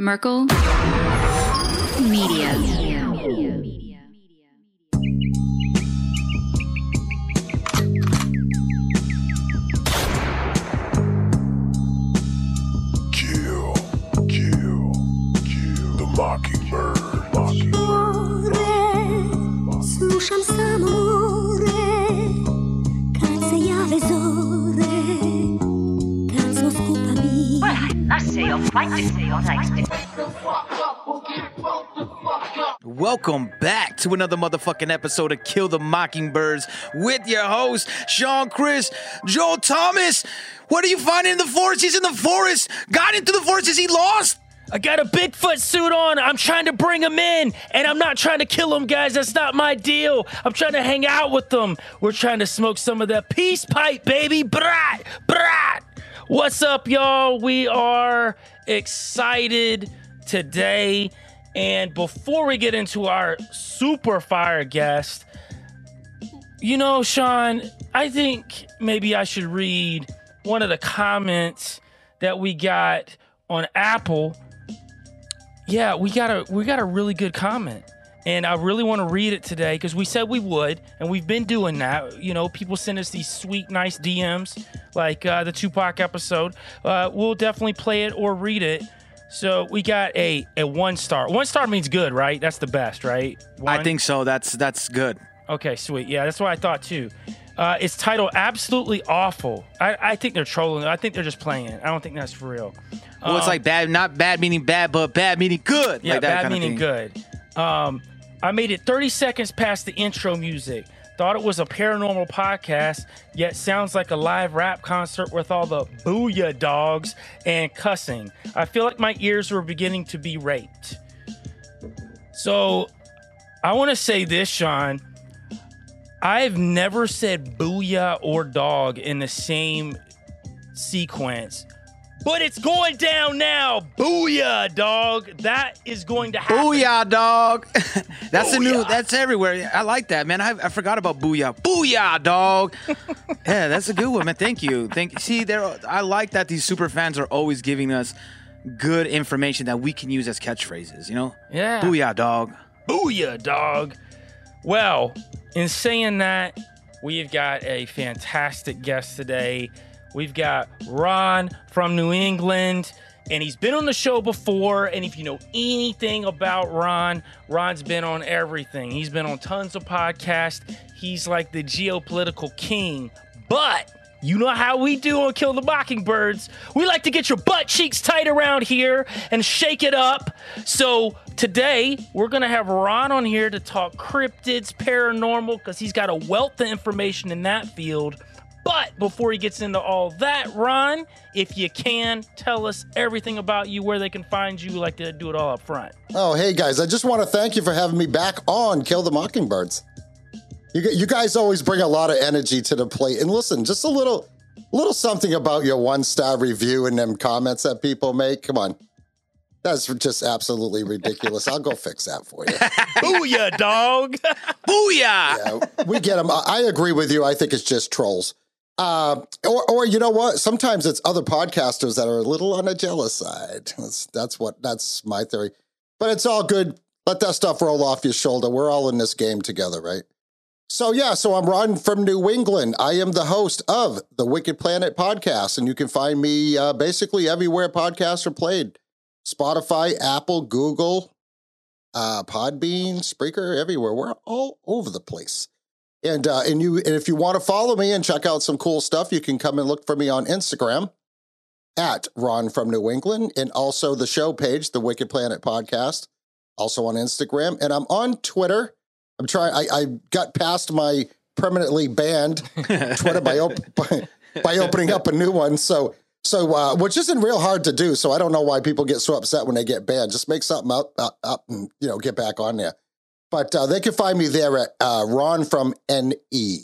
Merkel Media. Welcome back to another motherfucking episode of Kill the Mockingbirds with your host, Sean Chris, Joel Thomas. What are you finding in the forest? He's in the forest. Got into the forest. Is he lost? I got a Bigfoot suit on. I'm trying to bring him in, and I'm not trying to kill him, guys. That's not my deal. I'm trying to hang out with them. We're trying to smoke some of that peace pipe, baby. Brat, brat. What's up, y'all? We are excited today. And before we get into our super fire guest, you know, Sean, I think maybe I should read one of the comments that we got on Apple. Yeah, we got a we got a really good comment. And I really want to read it today because we said we would, and we've been doing that. You know, people send us these sweet, nice DMs, like uh, the Tupac episode. Uh, we'll definitely play it or read it. So we got a a one star. One star means good, right? That's the best, right? I think so. That's that's good. Okay, sweet. Yeah, that's what I thought too. Uh, it's titled "Absolutely Awful." I, I think they're trolling. I think they're just playing. it. I don't think that's for real. Well, it's like bad, not bad meaning bad, but bad meaning good. Yeah, like that bad meaning good. Um, I made it 30 seconds past the intro music. Thought it was a paranormal podcast, yet sounds like a live rap concert with all the booyah dogs and cussing. I feel like my ears were beginning to be raped. So, I want to say this, Sean. I've never said booyah or dog in the same sequence. But it's going down now. Booyah, dog. That is going to happen. Booyah, dog. that's a new. That's everywhere. I like that, man. I, I forgot about booyah. Booyah, dog. yeah, that's a good one, man. Thank you. Thank. See, there. I like that these super fans are always giving us good information that we can use as catchphrases. You know. Yeah. Booyah, dog. Booyah, dog. Well, in saying that, we've got a fantastic guest today. We've got Ron from New England, and he's been on the show before. And if you know anything about Ron, Ron's been on everything. He's been on tons of podcasts. He's like the geopolitical king. But you know how we do on Kill the Mockingbirds. We like to get your butt cheeks tight around here and shake it up. So today we're gonna have Ron on here to talk cryptids, paranormal, because he's got a wealth of information in that field. But before he gets into all that, Ron, if you can, tell us everything about you, where they can find you. Like to do it all up front. Oh, hey guys, I just want to thank you for having me back on Kill the Mockingbirds. You, you guys always bring a lot of energy to the plate. And listen, just a little little something about your one star review and them comments that people make. Come on. That's just absolutely ridiculous. I'll go fix that for you. Booyah, dog. Booyah. Yeah, we get them. I I agree with you. I think it's just trolls. Uh, or, or you know what? Sometimes it's other podcasters that are a little on the jealous side. That's that's what that's my theory. But it's all good. Let that stuff roll off your shoulder. We're all in this game together, right? So yeah, so I'm Ron from New England. I am the host of the Wicked Planet podcast, and you can find me uh, basically everywhere podcasts are played: Spotify, Apple, Google, uh, Podbean, Spreaker, everywhere. We're all over the place. And uh, and you and if you want to follow me and check out some cool stuff, you can come and look for me on Instagram at Ron from New England, and also the show page, the Wicked Planet Podcast, also on Instagram. And I'm on Twitter. I'm trying. I, I got past my permanently banned Twitter by, op- by by opening up a new one. So So, uh, which isn't real hard to do. So I don't know why people get so upset when they get banned. Just make something up, up, up and you know get back on there. But uh, they can find me there at uh, Ron from NE.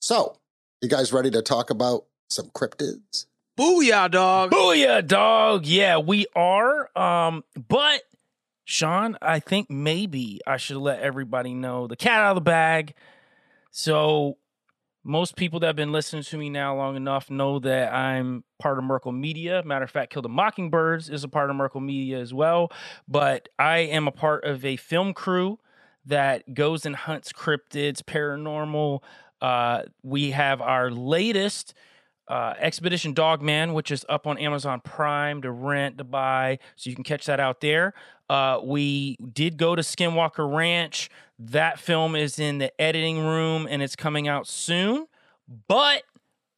So, you guys ready to talk about some cryptids? Booyah, dog. Booyah, dog. Yeah, we are. Um, but Sean, I think maybe I should let everybody know the cat out of the bag. So most people that have been listening to me now long enough know that I'm part of Merkel Media. Matter of fact, Kill the Mockingbirds is a part of Merkel Media as well. But I am a part of a film crew that goes and hunts cryptids, paranormal. Uh, we have our latest uh, Expedition Dogman, which is up on Amazon Prime to rent, to buy, so you can catch that out there. Uh, we did go to Skinwalker Ranch. That film is in the editing room and it's coming out soon. But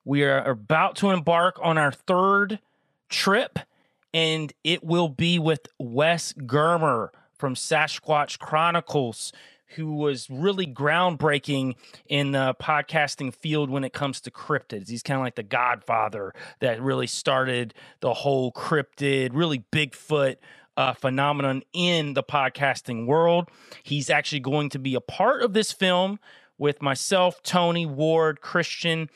we are about to embark on our third trip, and it will be with Wes Germer from Sasquatch Chronicles, who was really groundbreaking in the podcasting field when it comes to cryptids. He's kind of like the godfather that really started the whole cryptid, really Bigfoot uh, phenomenon in the podcasting world. He's actually going to be a part of this film with myself, Tony, Ward, Christian,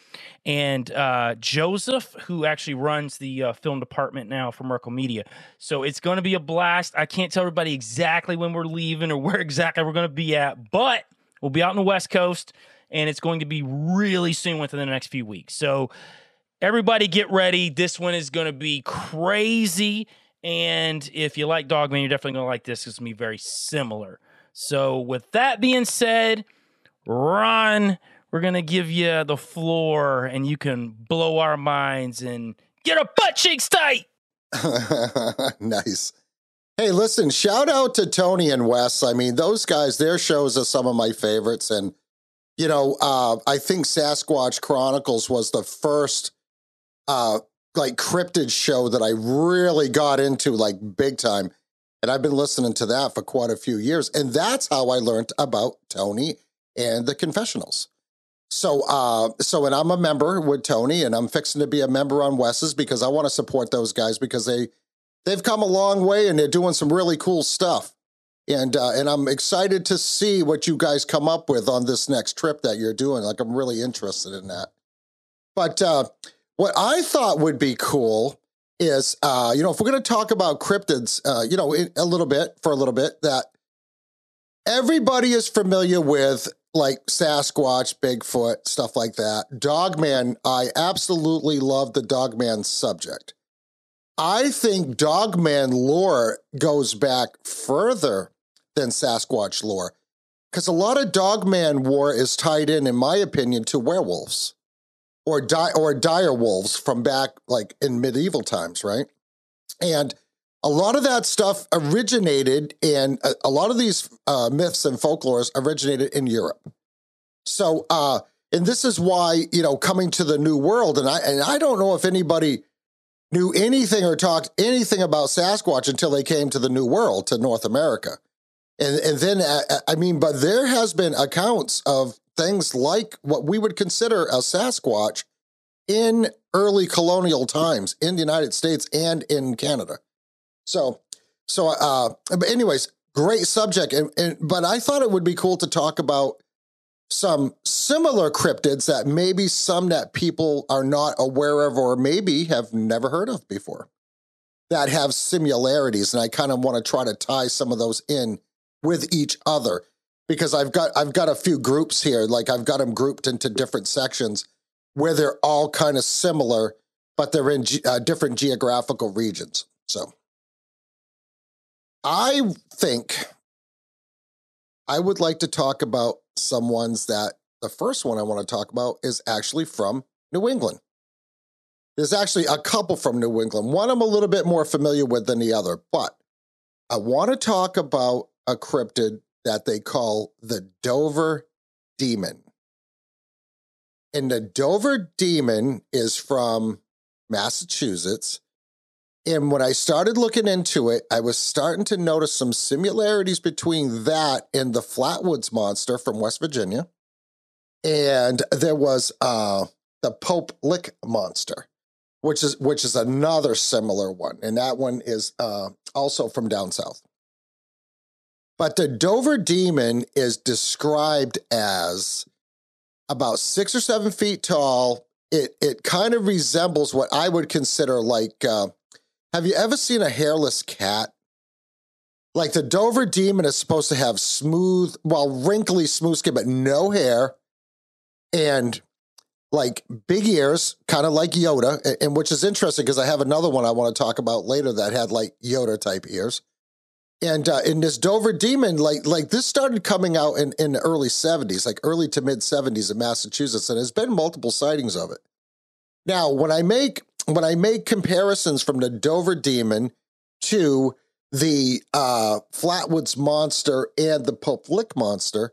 and uh, Joseph, who actually runs the uh, film department now for Merkel Media. So it's going to be a blast. I can't tell everybody exactly when we're leaving or where exactly we're going to be at, but we'll be out on the West Coast, and it's going to be really soon within the next few weeks. So everybody get ready. This one is going to be crazy. And if you like Dogman, you're definitely going to like this. It's going to be very similar. So, with that being said, Ron, we're going to give you the floor and you can blow our minds and get our butt cheeks tight. nice. Hey, listen, shout out to Tony and Wes. I mean, those guys, their shows are some of my favorites. And, you know, uh, I think Sasquatch Chronicles was the first uh, like cryptid show that I really got into like big time. And I've been listening to that for quite a few years. And that's how I learned about Tony and the confessionals. So, uh, so, and I'm a member with Tony, and I'm fixing to be a member on Wes's because I want to support those guys because they they've come a long way and they're doing some really cool stuff. And uh, and I'm excited to see what you guys come up with on this next trip that you're doing. Like, I'm really interested in that. But uh, what I thought would be cool is, uh, you know, if we're going to talk about cryptids, uh, you know, a little bit for a little bit, that everybody is familiar with like Sasquatch, Bigfoot, stuff like that. Dogman, I absolutely love the Dogman subject. I think Dogman lore goes back further than Sasquatch lore because a lot of Dogman war is tied in, in my opinion, to werewolves or di- or dire wolves from back like in medieval times, right? And a lot of that stuff originated in a, a lot of these uh, myths and folklores originated in Europe. So, uh, and this is why you know coming to the New World, and I and I don't know if anybody knew anything or talked anything about Sasquatch until they came to the New World to North America, and and then uh, uh, I mean, but there has been accounts of things like what we would consider a Sasquatch in early colonial times in the United States and in Canada. So, so, uh, but anyways, great subject. And, and, but I thought it would be cool to talk about some similar cryptids that maybe some that people are not aware of or maybe have never heard of before that have similarities. And I kind of want to try to tie some of those in with each other because I've got I've got a few groups here. Like I've got them grouped into different sections where they're all kind of similar, but they're in ge- uh, different geographical regions. So I think I would like to talk about some ones that the first one I want to talk about is actually from New England. There's actually a couple from New England. One I'm a little bit more familiar with than the other, but I want to talk about a cryptid that they call the Dover Demon. And the Dover Demon is from Massachusetts. And when I started looking into it, I was starting to notice some similarities between that and the Flatwoods Monster from West Virginia. And there was uh, the Pope Lick Monster. which is which is another similar one, and that one is uh, also from down south. But the Dover Demon is described as about six or seven feet tall. It it kind of resembles what I would consider like. Uh, have you ever seen a hairless cat? Like the Dover Demon is supposed to have smooth, well, wrinkly, smooth skin, but no hair, and like big ears, kind of like Yoda, and which is interesting because I have another one I want to talk about later that had like Yoda type ears. And uh, in this Dover Demon, like like this started coming out in, in the early 70s, like early to mid 70s in Massachusetts, and there's been multiple sightings of it. Now, when I make when I make comparisons from the Dover Demon to the uh, Flatwoods Monster and the Pope Lick Monster,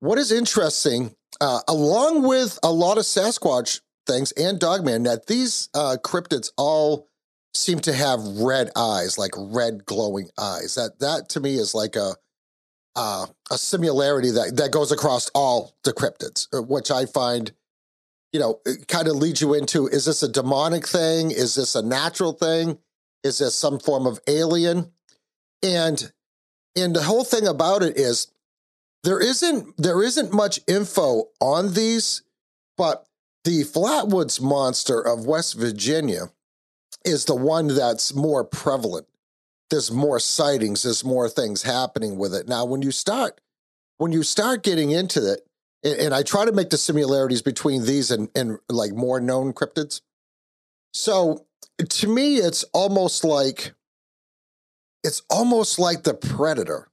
what is interesting, uh, along with a lot of Sasquatch things and Dogman, that these uh, cryptids all seem to have red eyes, like red glowing eyes. That that to me is like a uh, a similarity that that goes across all the cryptids, uh, which I find, you know, kind of leads you into: is this a demonic thing? Is this a natural thing? Is this some form of alien? And and the whole thing about it is there isn't there isn't much info on these, but the Flatwoods monster of West Virginia is the one that's more prevalent. There's more sightings, there's more things happening with it. Now, when you start when you start getting into it, and, and I try to make the similarities between these and, and like more known cryptids. So to me, it's almost like it's almost like the predator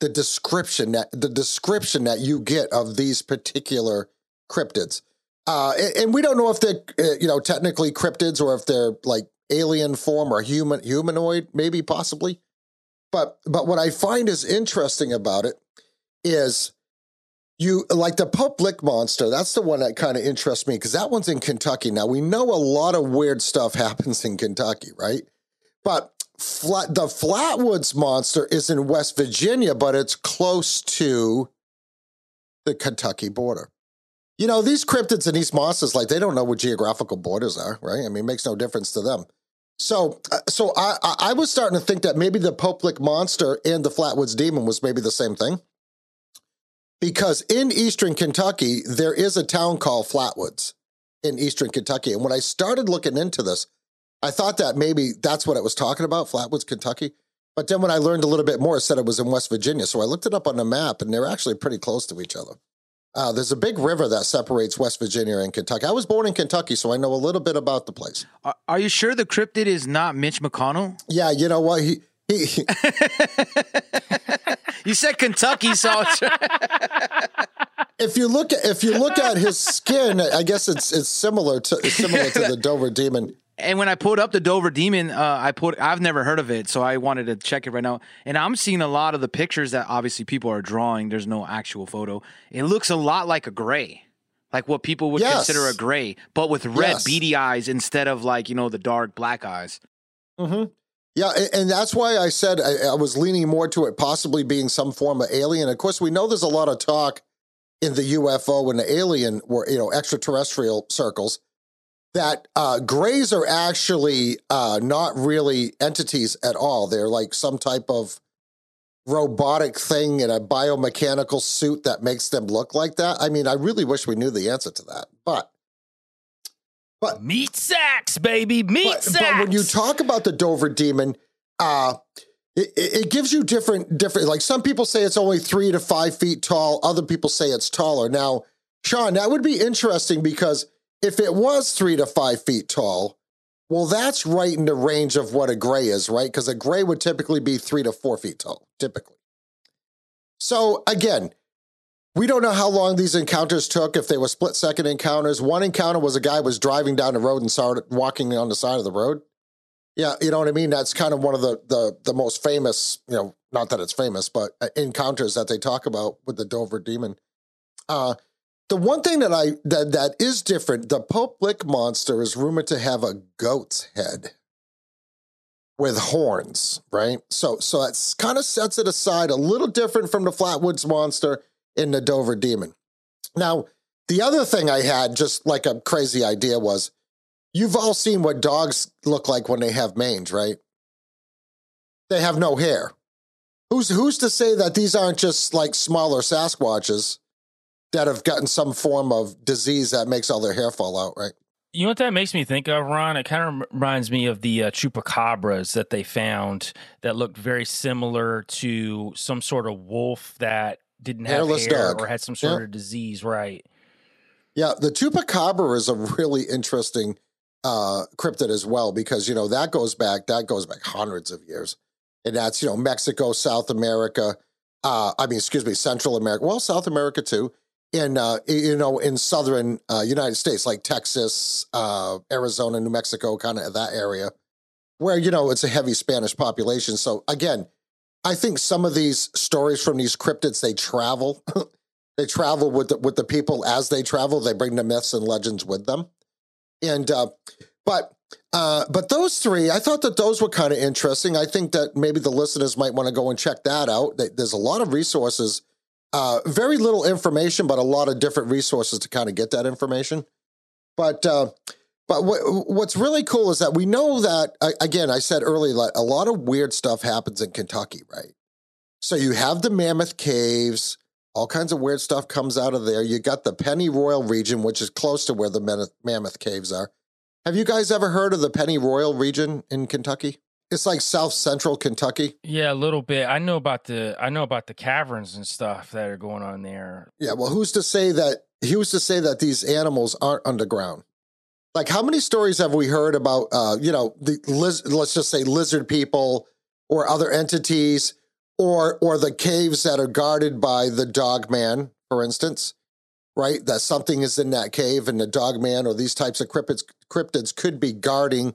the description that the description that you get of these particular cryptids uh, and, and we don't know if they're uh, you know technically cryptids or if they're like alien form or human humanoid maybe possibly but but what i find is interesting about it is you like the Pope Lick monster. That's the one that kind of interests me because that one's in Kentucky. Now we know a lot of weird stuff happens in Kentucky, right? But flat, the Flatwoods monster is in West Virginia, but it's close to the Kentucky border. You know, these cryptids and these monsters, like they don't know what geographical borders are, right? I mean, it makes no difference to them. So, uh, so I, I, was starting to think that maybe the Pope Lick monster and the Flatwoods demon was maybe the same thing because in eastern Kentucky, there is a town called Flatwoods in eastern Kentucky. And when I started looking into this, I thought that maybe that's what it was talking about, Flatwoods, Kentucky. But then when I learned a little bit more, it said it was in West Virginia. So I looked it up on the map and they're actually pretty close to each other. Uh, there's a big river that separates West Virginia and Kentucky. I was born in Kentucky, so I know a little bit about the place. Are, are you sure the cryptid is not Mitch McConnell? Yeah, you know what? He, he, he You said Kentucky, so if you look at if you look at his skin, I guess it's it's similar to it's similar to the Dover demon. and when I pulled up the Dover Demon, uh, I put I've never heard of it, so I wanted to check it right now. And I'm seeing a lot of the pictures that obviously people are drawing. There's no actual photo. It looks a lot like a gray, like what people would Yes. consider a gray, but with red Yes. beady eyes instead of like you know the dark black eyes. Mm-hmm. Yeah, and that's why I said I, was leaning more to it possibly being some form of alien. Of course, we know there's a lot of talk in the UFO and the alien, or you know, extraterrestrial circles that uh, grays are actually uh, not really entities at all. They're like some type of robotic thing in a biomechanical suit that makes them look like that. I mean, I really wish we knew the answer to that, but. Meat sacks, baby. Meat but, sacks. but when you talk about the Dover demon, uh, it, it it gives you different different. Like some people say it's only three to five feet tall. Other people say it's taller. Now, Sean, that would be interesting because if it was three to five feet tall, well, that's right in the range of what a gray is, right? Because a gray would typically be three to four feet tall, typically. So again, we don't know how long these encounters took, if they were split second encounters. One encounter was a guy was driving down the road and started walking on the side of the road. Yeah, you know what I mean? That's kind of one of the the the most famous, you know, not that it's famous, but uh, encounters that they talk about with the Dover demon. Uh the one thing that I that that is different, the Pope Lick monster is rumored to have a goat's head with horns, right? So so that's kind of sets it aside a little different from the Flatwoods monster in the Dover Demon. Now, the other thing I had, just like a crazy idea, was you've all seen what dogs look like when they have mange, right? They have no hair. Who's who's to say that these aren't just like smaller Sasquatches that have gotten some form of disease that makes all their hair fall out, right? You know what that makes me think of, Ron? It kind of reminds me of the uh, chupacabras that they found that looked very similar to some sort of wolf that didn't have Hairless hair dog. or had some sort Yeah. of disease, right? Yeah, the chupacabra is a really interesting uh, cryptid as well because you know that goes back that goes back hundreds of years, and that's you know Mexico, South America. Uh, I mean, excuse me, Central America. Well, South America too. In uh, you know, in southern uh, United States, like Texas, uh, Arizona, New Mexico, kind of that area, where you know it's a heavy Spanish population. So again, I think some of these stories from these cryptids they travel. they travel with the, with the people as they travel. They bring the myths and legends with them, and uh, but uh, but those three, I thought that those were kind of interesting. I think that maybe the listeners might want to go and check that out. There's a lot of resources, uh, very little information, but a lot of different resources to kind of get that information. But uh, but what, what's really cool is that we know that again. I said earlier, a lot of weird stuff happens in Kentucky, right? So you have the Mammoth Caves all kinds of weird stuff comes out of there. You got the Pennyroyal region, which is close to where the Mammoth- Mammoth Caves are. Have you guys ever heard of the Pennyroyal region in Kentucky? It's like South Central Kentucky. Yeah, a little bit. I know about the I know about the caverns and stuff that are going on there. Yeah, well, who's to say that? Who's to say that these animals aren't underground? Like, how many stories have we heard about? Uh, you know, the liz- let's just say lizard people or other entities, or or the caves that are guarded by the dog man, for instance, right? That something is in that cave, and the dog man or these types of cryptids cryptids could be guarding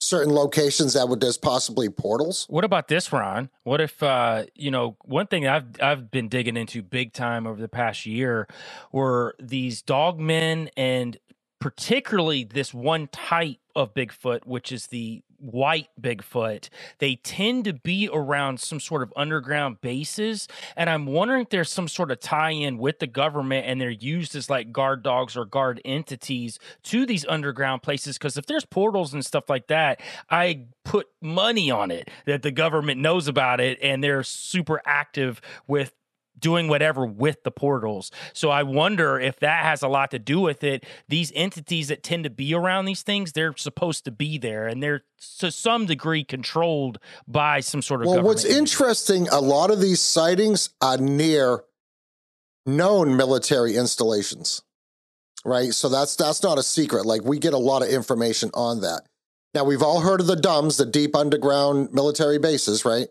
certain locations that would there's possibly portals. What about this, Ron? What if uh, you know one thing I've I've been digging into big time over the past year were these dog men and particularly this one type of Bigfoot, which is the white Bigfoot. They tend to be around some sort of underground bases, and I'm wondering if there's some sort of tie-in with the government, and they're used as like guard dogs or guard entities to these underground places. Because if there's portals and stuff like that, I put money on it that the government knows about it, and they're super active with doing whatever with the portals. So I wonder if that has a lot to do with it. These entities that tend to be around these things, they're supposed to be there and they're to some degree controlled by some sort of Well, what's interesting, a lot of these sightings are near known military installations, right? So that's that's not a secret. Like we get a lot of information on that. Now we've all heard of the DUMBs, the deep underground military bases, right?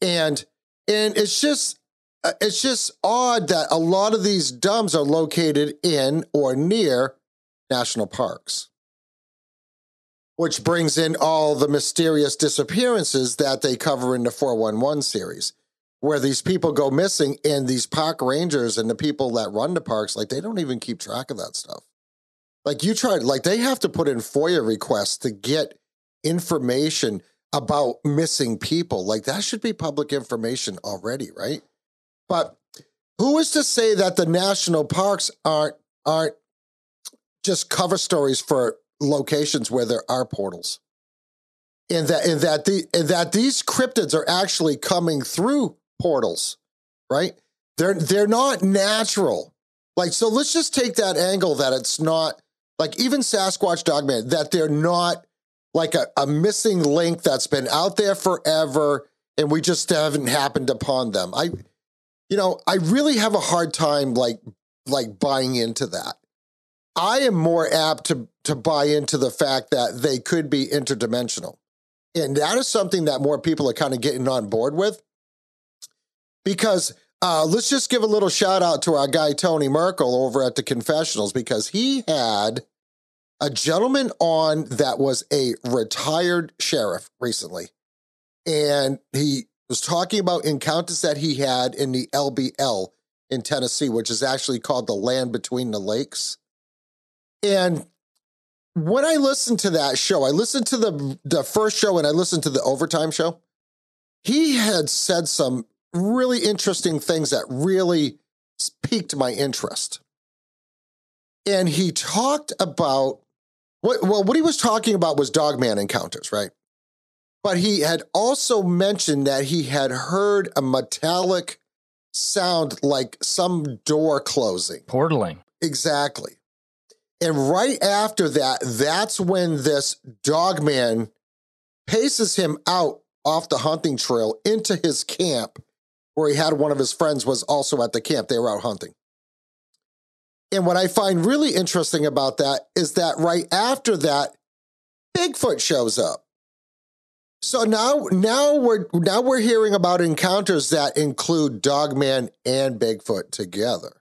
And and it's just Uh, it's just odd that a lot of these DUMBs are located in or near national parks which brings in all the mysterious disappearances that they cover in the 411 series, where these people go missing and these park rangers and the people that run the parks, like they don't even keep track of that stuff. Like you tried, like they have to put in FOIA requests to get information about missing people. Like that should be public information already, right? But who is to say that the national parks aren't aren't just cover stories for locations where there are portals. And that and that the and that these cryptids are actually coming through portals, right? They're they're not natural. Like so let's just take that angle that it's not like even Sasquatch Dogman, that they're not like a, a missing link that's been out there forever and we just haven't happened upon them. I you know, I really have a hard time like like buying into that. I am more apt to to buy into the fact that they could be interdimensional. And that is something that more people are kind of getting on board with. Because uh, let's just give a little shout out to our guy Tony Merkel over at the confessionals because he had a gentleman on that was a retired sheriff recently. And he was talking about encounters that he had in the LBL in Tennessee, which is actually called the Land Between the Lakes. And when I listened to that show, I listened to the the first show and I listened to the overtime show. He had said some really interesting things that really piqued my interest. And he talked about What, well, what he was talking about was Dogman encounters, right? But he had also mentioned that he had heard a metallic sound like some door closing. Portaling. Exactly. And right after that, that's when this dog man paces him out off the hunting trail into his camp where he had one of his friends was also at the camp. They were out hunting. And what I find really interesting about that is that right after that, Bigfoot shows up. So now, now we're now we're hearing about encounters that include Dogman and Bigfoot together.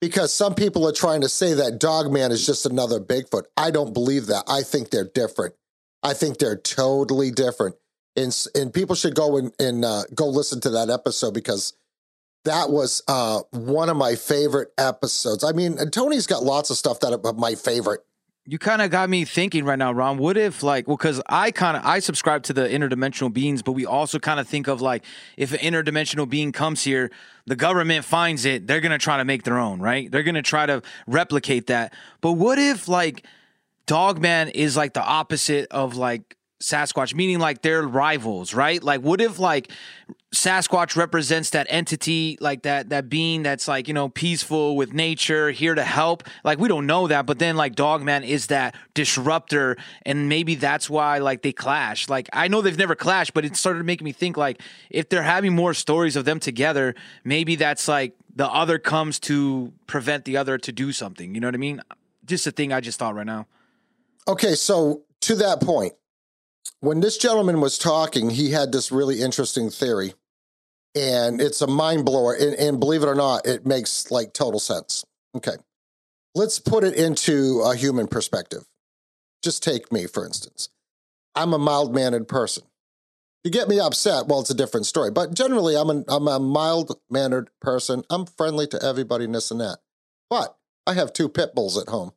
Because some people are trying to say that Dogman is just another Bigfoot. I don't believe that. I think they're different. I think they're totally different. And, and people should go and, and uh, go listen to that episode because that was uh, one of my favorite episodes. I mean, Tony's got lots of stuff that are my favorite. You kind of got me thinking right now, Ron. What if, like, well, because I kind of I subscribe to the interdimensional beings, but we also kind of think of like if an interdimensional being comes here, the government finds it, they're gonna try to make their own, right? They're gonna try to replicate that. But what if like Dogman is like the opposite of like Sasquatch, meaning like they're rivals, right? Like, what if like Sasquatch represents that entity, like that that being that's like you know peaceful with nature, here to help? Like, we don't know that, but then like Dogman is that disruptor, and maybe that's why like they clash. Like, I know they've never clashed, but it started making me think like if they're having more stories of them together, maybe that's like the other comes to prevent the other to do something. You know what I mean? Just a thing I just thought right now. Okay, so to that point, when this gentleman was talking, he had this really interesting theory, and it's a mind blower. And, and believe it or not, it makes like total sense. Okay, let's put it into a human perspective. Just take me, for instance. I'm a mild mannered person. You get me upset, well, it's a different story. But generally, I'm, an, I'm a mild mannered person. I'm friendly to everybody and this and that. But I have two pit bulls at home.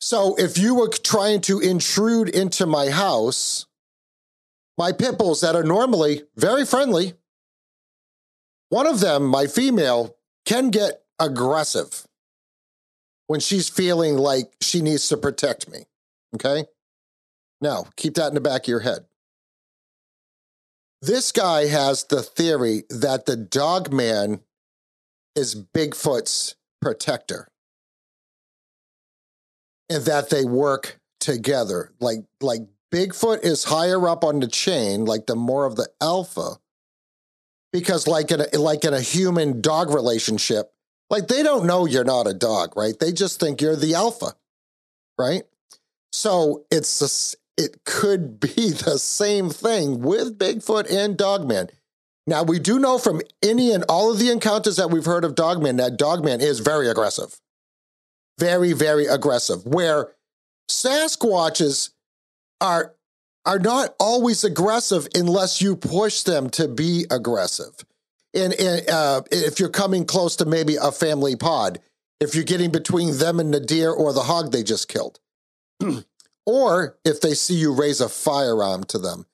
So if you were trying to intrude into my house, my pit bulls that are normally very friendly, one of them, my female, can get aggressive when she's feeling like she needs to protect me. Okay? Now, keep that in the back of your head. This guy has the theory that the dog man is Bigfoot's protector and that they work together. Like like Bigfoot is higher up on the chain, like the more of the alpha, because like in a, like in a human dog relationship, like they don't know you're not a dog, right? They just think you're the alpha, right? So it's this, it could be the same thing with Bigfoot and Dogman. Now we do know from any and all of the encounters that we've heard of Dogman that Dogman is very aggressive very, very aggressive. Where Sasquatches are are not always aggressive unless you push them to be aggressive. And, and uh, if you're coming close to maybe a family pod, if you're getting between them and the deer or the hog they just killed, or if they see you raise a firearm to them.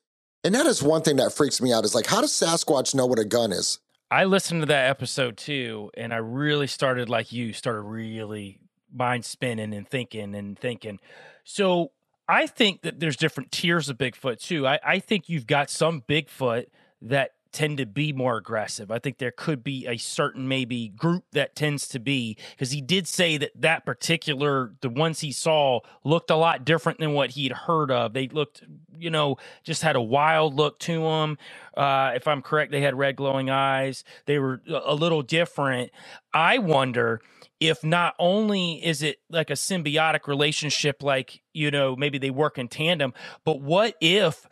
And that is one thing that freaks me out is like, how does Sasquatch know what a gun is? I listened to that episode too, and I really started like you started really mind spinning and thinking and thinking. So I think that there's different tiers of Bigfoot too. I, I think you've got some Bigfoot that tend to be more aggressive. I think there could be a certain maybe group that tends to be because he did say that that particular the ones he saw looked a lot different than what he'd heard of. They looked, you know, just had a wild look to them. Uh, if I'm correct, they had red glowing eyes. They were a a little different. I wonder if not only is it like a symbiotic relationship, like, you know, maybe they work in tandem, but what if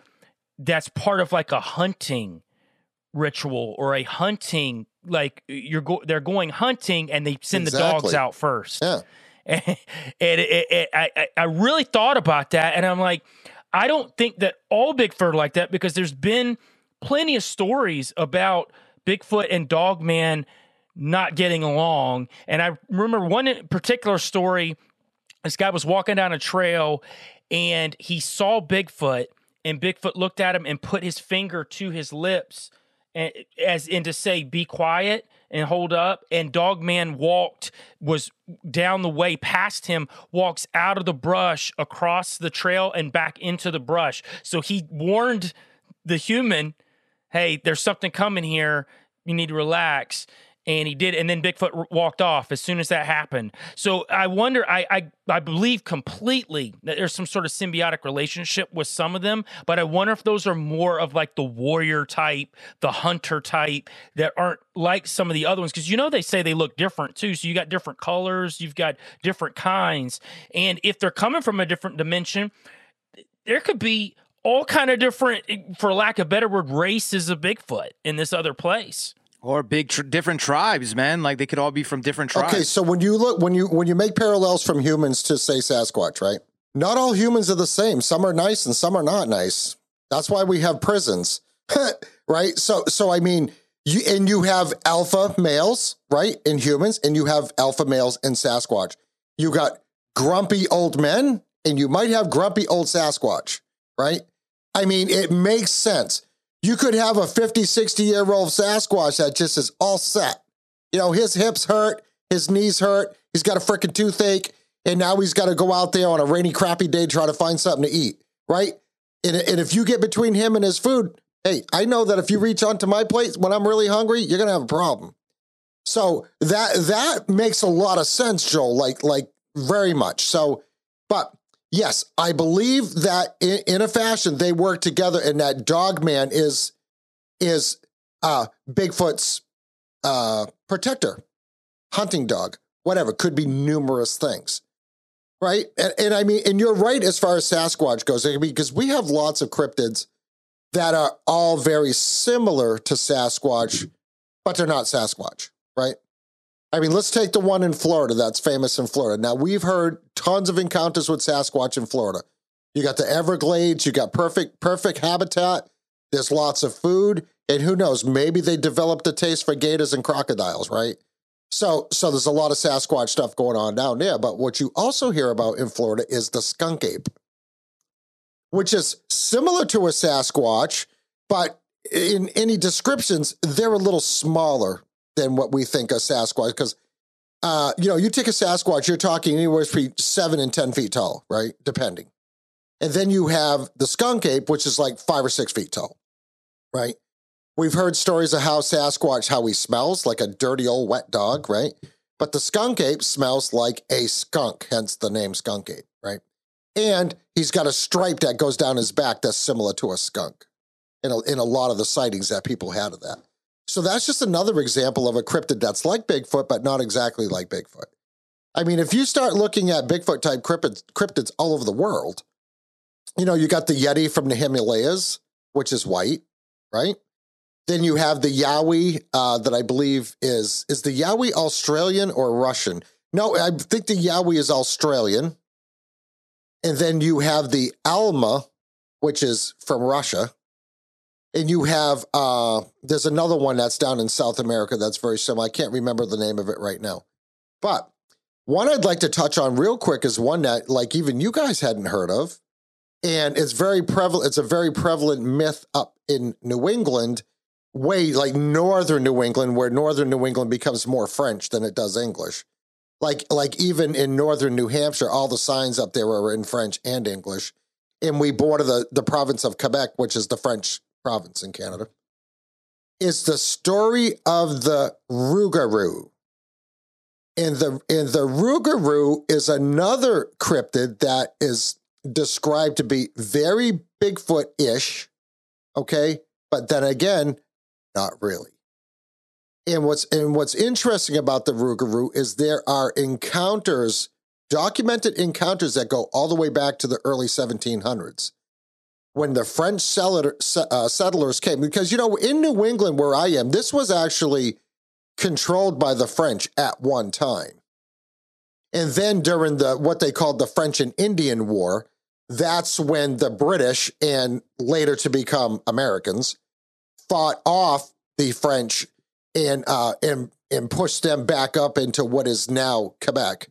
that's part of like a hunting ritual or a hunting, like you're go- they're going hunting and they send the dogs out first. Yeah. and it, it, it, I, I- I really thought about that, and I'm like, I don't think that all Bigfoot are like that because there's been plenty of stories about Bigfoot and Dogman not getting along. And I remember one particular story. This guy was walking down a trail, and he saw Bigfoot, and Bigfoot looked at him and put his finger to his lips as in to say, be quiet and hold up. And Dogman walked, was down the way past him, walks out of the brush across the trail and back into the brush. So he warned the human, hey, there's something coming here. You need to relax and he did and then bigfoot walked off as soon as that happened. So i wonder I, I i believe completely that there's some sort of symbiotic relationship with some of them but i wonder if those are more of like the warrior type the hunter type that aren't like some of the other ones because you know they say they look different too. So you got different colors you've got different kinds and if they're coming from a different dimension there could be all kind of different eh, for lack of better word races of bigfoot in this other place Or big tr- different tribes, man. Like they could all be from different tribes. Okay, so when you look when you when you make parallels from humans to say Sasquatch, right? Not all humans are the same. Some are nice and some are not nice. That's why we have prisons. right? So so I mean, you and you have alpha males, right, in humans, and you have alpha males in Sasquatch. You got grumpy old men, and you might have grumpy old Sasquatch, right? I mean, it makes sense. You could have a 50, 60 year old Sasquatch that just is all set. You know, his hips hurt, his knees hurt, he's got a freaking toothache, and now he's got to go out there on a rainy, crappy day try to find something to eat, right? And, and if you get between him and his food, hey, I know that if you reach onto my plate when I'm really hungry, you're gonna have a problem. So that that makes a lot of sense, Joel. Like like very much. So, but yes, I believe that in, in a fashion they work together, and that Dog Man is is uh Bigfoot's uh protector, hunting dog, whatever. Could be numerous things. Right. And, and I mean, and you're right as far as Sasquatch goes, because we have lots of cryptids that are all very similar to Sasquatch, but they're not Sasquatch, right? I mean, let's take the one in Florida that's famous in Florida. Now, we've heard tons of encounters with Sasquatch in Florida. You got the Everglades, you got perfect, perfect habitat. There's lots of food, and who knows, maybe they developed a taste for gators and crocodiles, right? So, so there's a lot of Sasquatch stuff going on down there. But what you also hear about in Florida is the skunk ape, which is similar to a Sasquatch, but in any descriptions, they're a little smaller than what we think a Sasquatch. Because, uh, you know, you take a Sasquatch, you're talking anywhere between seven and 10 feet tall, right? Depending. And then you have the skunk ape, which is like five or six feet tall, right? We've heard stories of how Sasquatch, how he smells like a dirty old wet dog, right? But the skunk ape smells like a skunk, hence the name skunk ape, right? And he's got a stripe that goes down his back that's similar to a skunk in a, in a lot of the sightings that people had of that. So that's just another example of a cryptid that's like Bigfoot, but not exactly like Bigfoot. I mean, if you start looking at Bigfoot type cryptids, cryptids all over the world, you know, you got the Yeti from the Himalayas, which is white, right? Then you have the Yowie uh, that I believe is is the Yowie Australian or Russian? No, I think the Yowie is Australian. And then you have the Alma, which is from Russia. And you have uh there's another one that's down in South America that's very similar. I can't remember the name of it right now. But one I'd like to touch on real quick is one that like even you guys hadn't heard of. And it's very prevalent, it's a very prevalent myth up in New England, way like northern New England, where northern New England becomes more French than it does English. Like like even in northern New Hampshire, all the signs up there are in French and English. And we border the, the province of Quebec, which is the French province in Canada. Is the story of the Rougarou. And the and the Rougarou is another cryptid that is described to be very Bigfoot-ish, okay? But then again, not really. And what's and what's interesting about the Rougarou is there are encounters, documented encounters that go all the way back to the early 1700s when the French uh, settlers came. Because you know, in New England where I am, this was actually controlled by the French at one time. And then during the what they called the French and Indian War, that's when the British and later to become Americans fought off the French and uh, and and pushed them back up into what is now Quebec,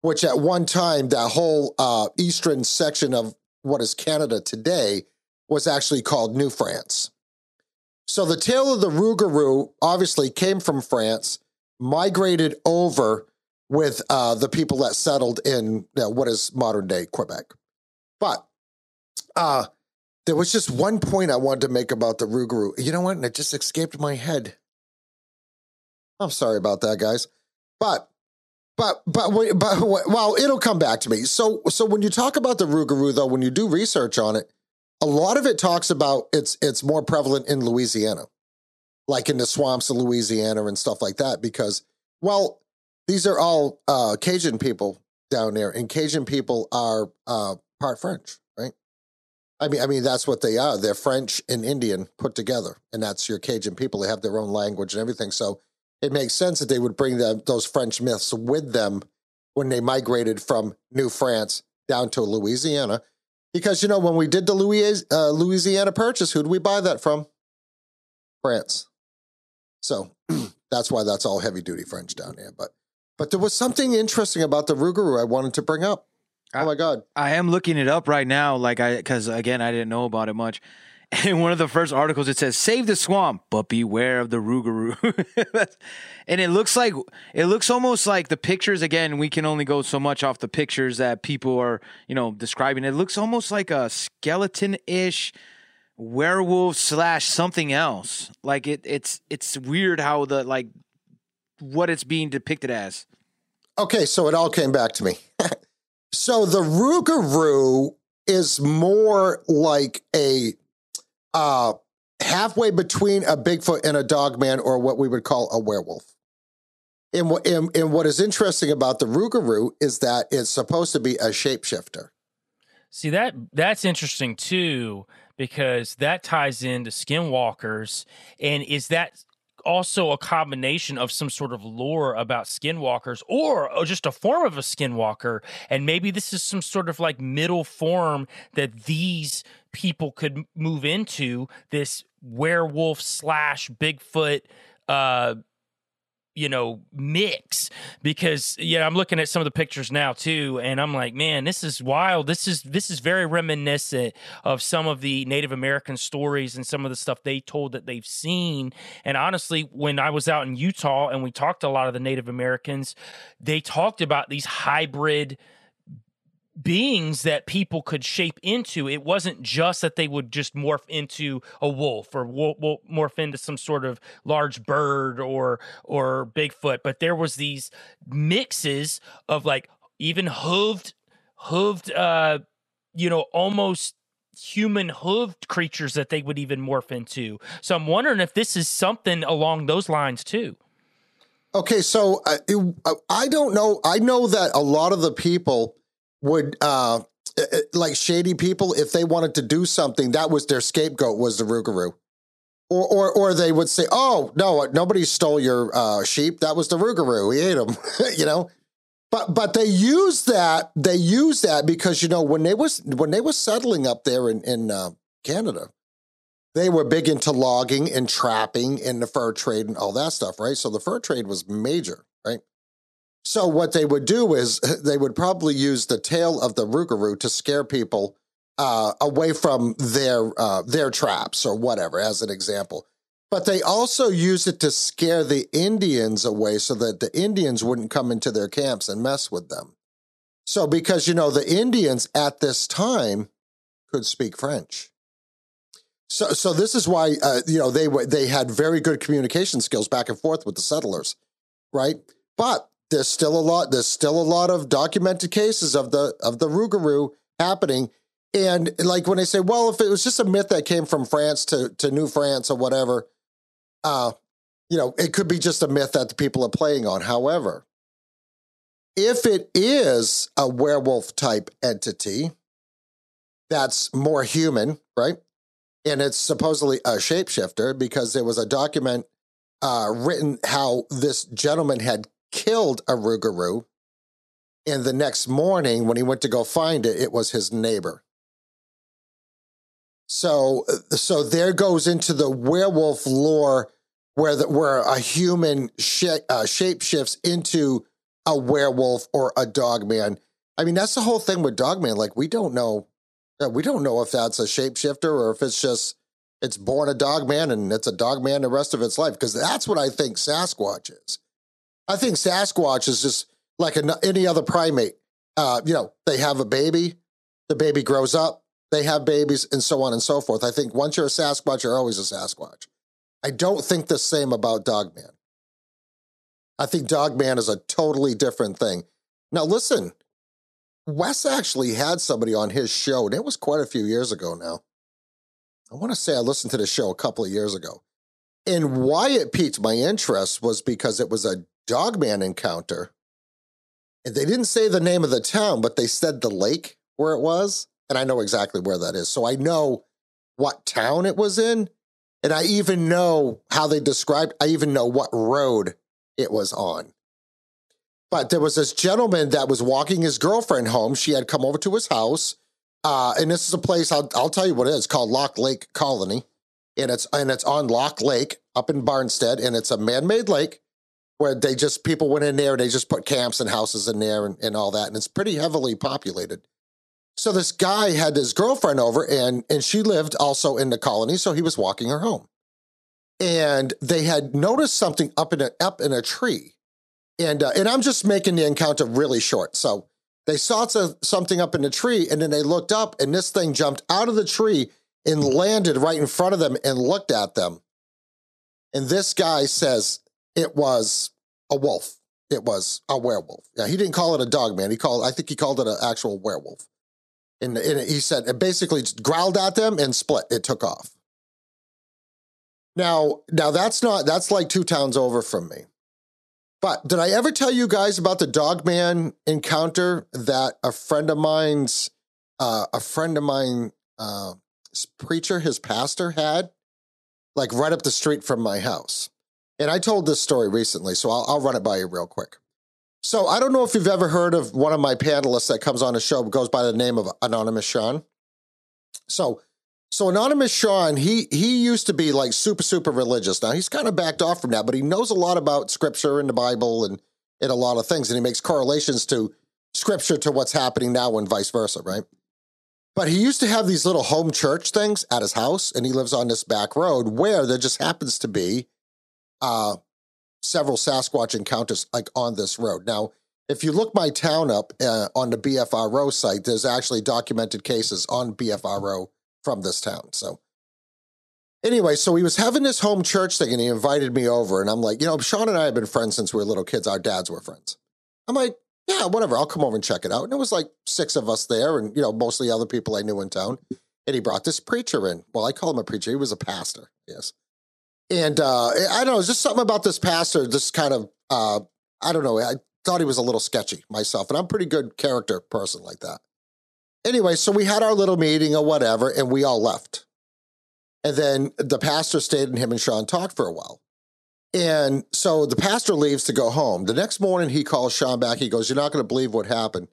which at one time that whole uh, eastern section of what is Canada today was actually called New France. So the tale of the Rougarou obviously came from France, migrated over with uh, the people that settled in uh, what is modern day Quebec. But uh, there was just one point I wanted to make about the Rougarou. You know what? And it just escaped my head. I'm sorry about that, guys. But but but but well, it'll come back to me. So so when you talk about the Rougarou, though, when you do research on it, a lot of it talks about it's it's more prevalent in Louisiana, like in the swamps of Louisiana and stuff like that. Because well, these are all uh, Cajun people down there, and Cajun people are uh, part French, right? I mean, I mean that's what they are. They're French and Indian put together, and that's your Cajun people. They have their own language and everything. So it makes sense that they would bring them, those French myths with them when they migrated from New France down to Louisiana. Because, you know, when we did the Louis, uh, Louisiana purchase, who did we buy that from? France. So that's why that's all heavy duty French down there. But but there was something interesting about the Rougarou I wanted to bring up. Oh my God. I am looking it up right now, like I, because again, I didn't know about it much. in one of the first articles it says save the swamp but beware of the rougarou. And it looks like it looks almost like the pictures again we can only go so much off the pictures that people are you know describing. It looks almost like a skeleton-ish werewolf slash something else. Like it it's it's weird how the like what it's being depicted as. Okay, so it all came back to me. so the Rougarou is more like a uh, halfway between a Bigfoot and a dogman, or what we would call a werewolf. And what, and, and what is interesting about the Rougarou is that it's supposed to be a shapeshifter. See that that's interesting too because that ties into skinwalkers and is that also a combination of some sort of lore about skinwalkers or or just a form of a skinwalker and maybe this is some sort of like middle form that these people could move into this werewolf slash bigfoot uh you know mix because yeah i'm looking at some of the pictures now too and i'm like man this is wild. This is this is very reminiscent of some of the native american stories and some of the stuff they told that they've seen. And honestly when i was out in utah and we talked to a lot of the native americans they talked about these hybrid beings that people could shape into. It wasn't just that they would just morph into a wolf or morph into some sort of large bird or or Bigfoot, but there was these mixes of like even hooved hooved uh you know almost human hooved creatures that they would even morph into. So I'm wondering if this is something along those lines too. Okay, so uh, it- uh, I don't know. I know that a lot of the people would, uh, uh, uh, like shady people, if they wanted to do something, that was their scapegoat was the Rougarou. Or, or, or they would say, "Oh no, nobody stole your uh, sheep. That was the Rougarou. He ate them." you know, but but they use that. They use that because you know when they was when they was settling up there in in uh, Canada, they were big into logging and trapping and the fur trade and all that stuff, right? So the fur trade was major, right? So what they would do is they would probably use the tale of the Rougarou to scare people uh, away from their uh, their traps or whatever, as an example. But they also use it to scare the Indians away so that the Indians wouldn't come into their camps and mess with them. So because you know the Indians at this time could speak French. So, so this is why uh, you know they they had very good communication skills back and forth with the settlers, right? But there's still a lot there's still a lot of documented cases of the of the Rougarou happening, and like when they say, well, if it was just a myth that came from France to to New France or whatever, uh, you know, it could be just a myth that the people are playing on. However, if it is a werewolf type entity that's more human, right? and it's supposedly a shapeshifter because there was a document uh, written how this gentleman had killed a Rougarou, and the next morning when he went to go find it, it was his neighbor. So, uh, so there goes into the werewolf lore where the, where a human sh- uh, shapeshifts into a werewolf or a dogman. I mean, that's the whole thing with dogman. Like, we don't know we don't know if that's a shapeshifter or if it's just It's born a dog man and it's a dog man the rest of its life because that's what I think Sasquatch is. I think Sasquatch is just like an, any other primate. Uh, you know, they have a baby, the baby grows up, they have babies, and so on and so forth. I think once you're a Sasquatch, you're always a Sasquatch. I don't think the same about Dogman. I think Dogman is a totally different thing. Now, listen, Wes actually had somebody on his show, and it was quite a few years ago now. I want to say I listened to the show a couple of years ago. And why it piqued my interest was because it was a Dogman encounter. And they didn't say the name of the town, but they said the lake where it was. And I know exactly where that is. So I know what town it was in. And I even know how they described, I even know what road it was on. But there was this gentleman that was walking his girlfriend home. She had come over to his house. Uh, and this is a place I'll, I'll tell you what it is called Locke Lake Colony. And it's and it's on Locke Lake up in Barnstead, and it's a man-made lake where they just people went in there and they just put camps and houses in there and, and all that. And it's pretty heavily populated. So this guy had his girlfriend over and and she lived also in the colony, so he was walking her home. And they had noticed something up in a up in a tree. And uh, and I'm just making the encounter really short. So they saw something up in the tree and then they looked up and this thing jumped out of the tree and landed right in front of them and looked at them. And this guy says it was a wolf. It was a werewolf. Yeah, he didn't call it a dog man. He called I think he called it an actual werewolf. And, and he said it basically growled at them and split. It took off. Now, now that's not that's like two towns over from me. But did I ever tell you guys about the dogman encounter that a friend of mine's uh, a friend of mine uh, preacher, his pastor had, like right up the street from my house. And I told this story recently, so I'll, I'll run it by you real quick. So I don't know if you've ever heard of one of my panelists that comes on a show goes by the name of Anonymous Sean. So so Anonymous Sean, he he used to be like super super religious. Now he's kind of backed off from that, but he knows a lot about scripture and the Bible and and a lot of things, and he makes correlations to scripture to what's happening now and vice versa, right? But he used to have these little home church things at his house, and he lives on this back road where there just happens to be uh, several Sasquatch encounters like on this road. Now, if you look my town up uh, on the BFRO site, there's actually documented cases on BFRO from this town. So, anyway, so he was having this home church thing, and he invited me over, and I'm like, you know, Sean and I have been friends since we were little kids. Our dads were friends. I'm like, yeah, whatever. I'll come over and check it out. And it was like six of us there, and you know, mostly other people I knew in town. And he brought this preacher in. Well, I call him a preacher. He was a pastor. Yes. And uh, I don't know, it's just something about this pastor, just kind of, uh, I don't know, I thought he was a little sketchy myself. And I'm pretty good character person like that. Anyway, so we had our little meeting or whatever, and we all left. And then the pastor stayed and him and Sean talked for a while. And so the pastor leaves to go home. The next morning, he calls Sean back. He goes, You're not going to believe what happened.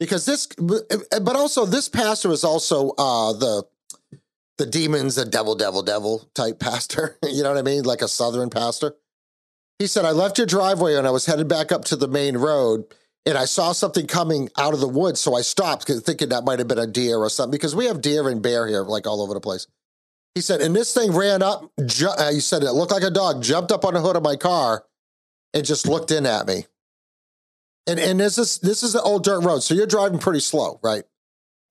Because this, but also, this pastor is also uh, the the demons, the devil, devil, devil type pastor. you know what I mean? Like a southern pastor. He said, I left your driveway and I was headed back up to the main road and I saw something coming out of the woods. So I stopped thinking that might have been a deer or something because we have deer and bear here, like all over the place. He said, and this thing ran up. Ju- uh, he said, it looked like a dog, jumped up on the hood of my car and just looked in at me. And and this is this is the old dirt road. So you're driving pretty slow, right?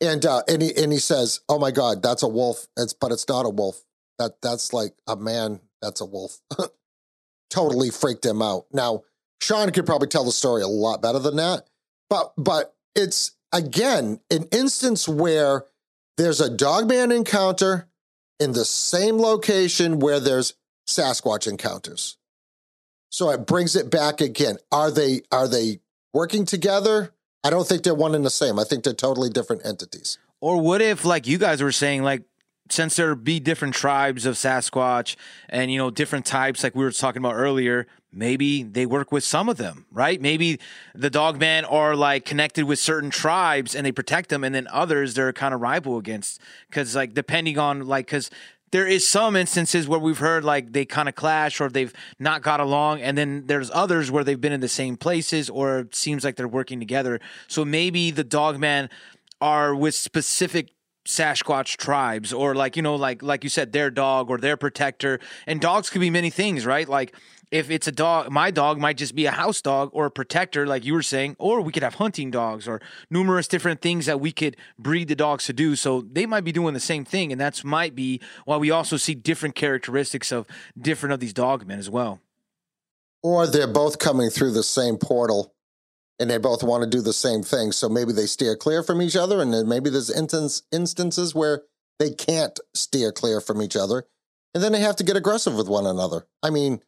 And uh, and he and he says, "Oh my God, that's a wolf." It's but it's not a wolf. That that's like a man. That's a wolf. totally freaked him out. Now Sean could probably tell the story a lot better than that, but but it's again an instance where there's a dogman encounter in the same location where there's Sasquatch encounters. So it brings it back again. Are they are they working together? I don't think they're one and the same. I think they're totally different entities. Or what if, like you guys were saying, like since there be different tribes of Sasquatch and you know different types, like we were talking about earlier, maybe they work with some of them, right? Maybe the dogmen are like connected with certain tribes and they protect them, and then others they're kind of rival against because like depending on like because there is some instances where we've heard like they kind of clash or they've not got along and then there's others where they've been in the same places or it seems like they're working together. So maybe the dogman are with specific Sasquatch tribes or like you know like like you said their dog or their protector. And dogs could be many things right? Like if it's a dog my dog might just be a house dog or a protector like you were saying or we could have hunting dogs or numerous different things that we could breed the dogs to do so they might be doing the same thing and that's might be why we also see different characteristics of different of these dogmen as well or they're both coming through the same portal and they both want to do the same thing. So maybe they steer clear from each other, and then maybe there's instance, instances where they can't steer clear from each other, and then they have to get aggressive with one another. I mean,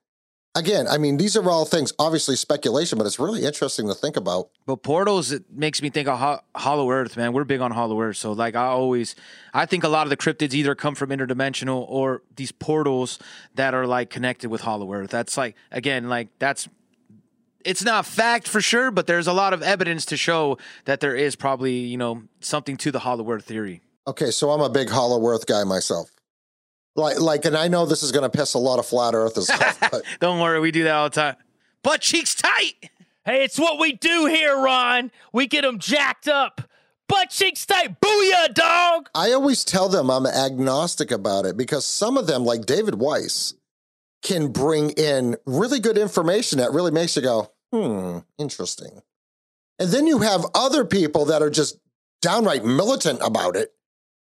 again, I mean, these are all things, obviously speculation, but it's really interesting to think about. But portals, it makes me think of Ho- Hollow Earth, man. We're big on Hollow Earth. So, like, I always, I think a lot of the cryptids either come from interdimensional or these portals that are like connected with Hollow Earth. That's like, again, like, that's, it's not fact for sure, but there's a lot of evidence to show that there is probably, you know, something to the Hollow Earth theory. Okay, so I'm a big Hollow Earth guy myself. Like, like, and I know this is going to piss a lot of flat earthers off, but Don't worry, we do that all the time. Butt cheeks tight. Hey, it's what we do here, Ron. We get them jacked up. Butt cheeks tight. Booyah, dog. I always tell them I'm agnostic about it because some of them, like David Weiss, can bring in really good information that really makes you go, hmm, interesting. And then you have other people that are just downright militant about it.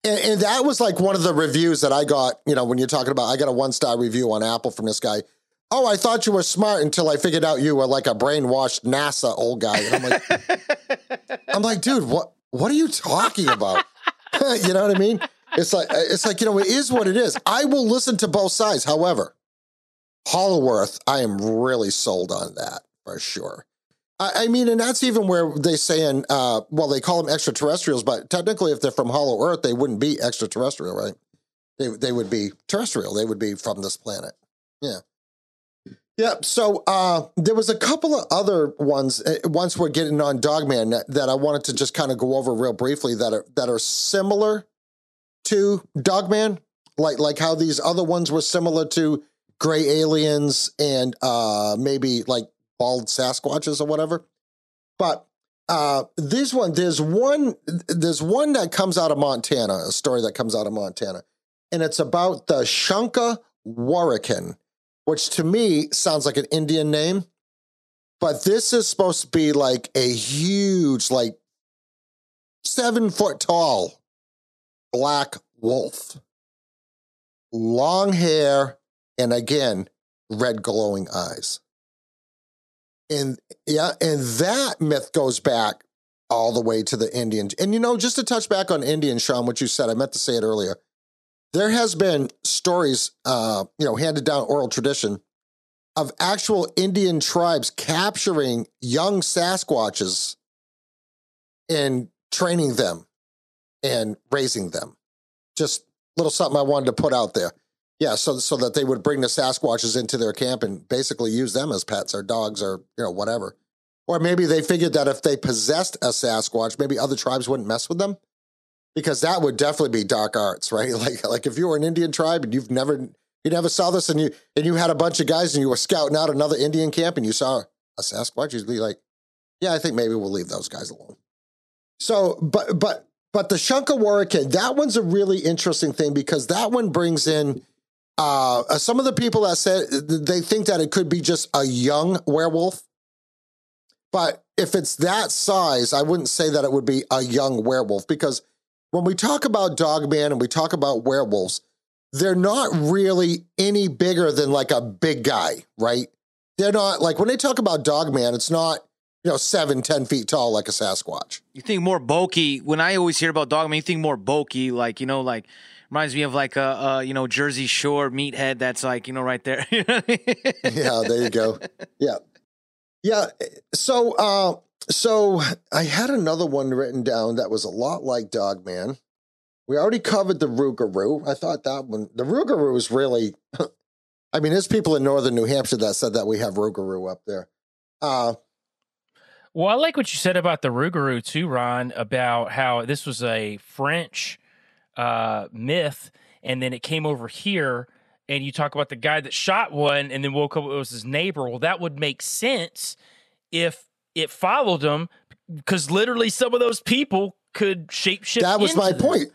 And, and that was like one of the reviews that I got, you know, when you're talking about, I got a one star review on Apple from this guy. Oh, I thought you were smart until I figured out you were like a brainwashed NASA old guy. And I'm like, I'm like, dude, what what are you talking about? you know what I mean? It's like uh, it's like, you know, it is what it is. I will listen to both sides. However, Hollow Earth, I am really sold on that for sure. I, mean, and that's even where they saying, uh, well, they call them extraterrestrials, but technically, if they're from Hollow Earth, they wouldn't be extraterrestrial, right? They they would be terrestrial. They would be from this planet. Yeah. Yeah. So uh, there was a couple of other ones. uh, Once we're getting on Dogman, that, that I wanted to just kind of go over real briefly that are that are similar to Dogman, like like how these other ones were similar to gray aliens and uh, maybe like bald Sasquatches or whatever. But uh, this one, there's one, there's one that comes out of Montana, a story that comes out of Montana, and it's about the Shunka Warakin, which to me sounds like an Indian name. But this is supposed to be like a huge, like seven foot tall black wolf, long hair, and again, red glowing eyes. And yeah, and that myth goes back all the way to the Indians. And you know, just to touch back on Indian, Sean, what you said, I meant to say it earlier. There has been stories, uh, you know, handed down oral tradition of actual Indian tribes capturing young Sasquatches and training them and raising them. Just little something I wanted to put out there. Yeah, so so that they would bring the Sasquatches into their camp and basically use them as pets or dogs or you know whatever. Or maybe they figured that if they possessed a Sasquatch, maybe other tribes wouldn't mess with them, because that would definitely be dark arts, right? Like like if you were an Indian tribe and you've never you never saw this and you and you had a bunch of guys and you were scouting out another Indian camp and you saw a Sasquatch, you'd be like, yeah, I think maybe we'll leave those guys alone. So, but but but the Shunka Warakin, that one's a really interesting thing because that one brings in uh, uh, some of the people that said they think that it could be just a young werewolf. But if it's that size, I wouldn't say that it would be a young werewolf because when we talk about Dogman and we talk about werewolves, they're not really any bigger than like a big guy, right? They're not like when they talk about Dogman, it's not, you know, seven, ten feet tall like a Sasquatch. You think more bulky. When I always hear about Dogman, you think more bulky, like, you know, like, reminds me of like a, a you know, Jersey Shore meathead that's like, you know, right there. You know what I mean? yeah, there you go. Yeah. Yeah. So uh so I had another one written down that was a lot like Dog Man. We already covered the Rougarou. I thought that one the Rougarou is really I mean, there's people in northern New Hampshire that said that we have Rougarou up there. Uh Well, I like what you said about the Rougarou too, Ron, about how this was a French uh, myth, and then it came over here, and you talk about the guy that shot one, and then woke up it was his neighbor. Well, that would make sense if it followed him, because literally some of those people could shapeshift. that was my them. point.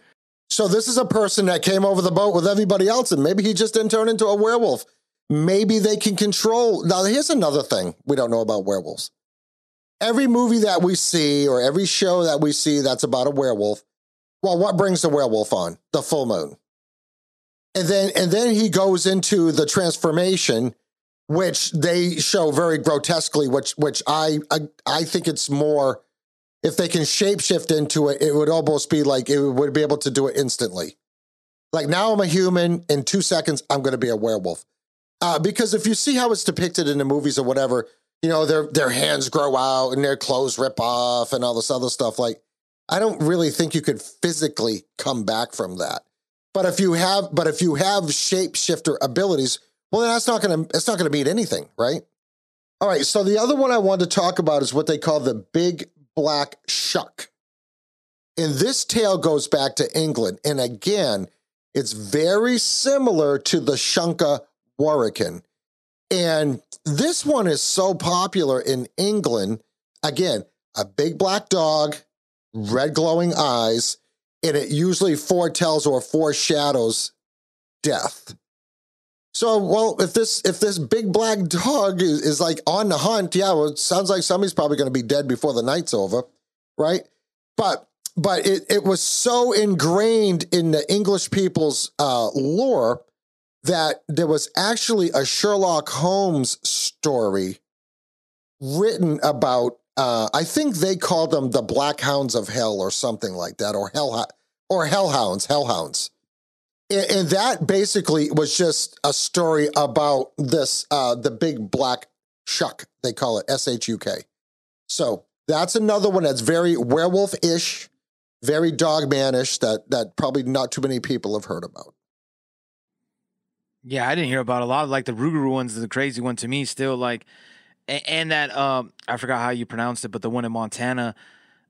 So this is a person that came over the boat with everybody else, and maybe he just didn't turn into a werewolf. Maybe they can control. Now, here's another thing we don't know about werewolves. Every movie that we see or every show that we see that's about a werewolf, well, what brings the werewolf on? The full moon. And then and then he goes into the transformation, which they show very grotesquely, which which I I, I think it's more if they can shapeshift into it, it would almost be like it would be able to do it instantly. Like now I'm a human, in two seconds, I'm going to be a werewolf. Uh, because if you see how it's depicted in the movies or whatever, you know, their their hands grow out and their clothes rip off and all this other stuff. Like, I don't really think you could physically come back from that. But if you have, but if you have shapeshifter abilities, well, that's not gonna it's not gonna mean anything, right? All right. So the other one I wanted to talk about is what they call the big black shuck. And this tale goes back to England. And again, it's very similar to the Shunka Warakin. And this one is so popular in England. Again, a big black dog, red glowing eyes, and it usually foretells or foreshadows death. So, well, if this if this big black dog is, is like on the hunt, yeah, well, it sounds like somebody's probably going to be dead before the night's over, right? But but it it was so ingrained in the English people's uh, lore that there was actually a Sherlock Holmes story written about. Uh, I think they called them the Black Hounds of Hell or something like that, or Hell or Hellhounds, Hellhounds and, and that basically was just a story about this uh the big black shuck they call it s-h-u-k so that's another one that's very werewolf-ish very dogmanish that that probably not too many people have heard about. Yeah, I didn't hear about a lot of like the Rougarou one's the crazy one to me still like and, and that um I forgot how you pronounced it, but the one in Montana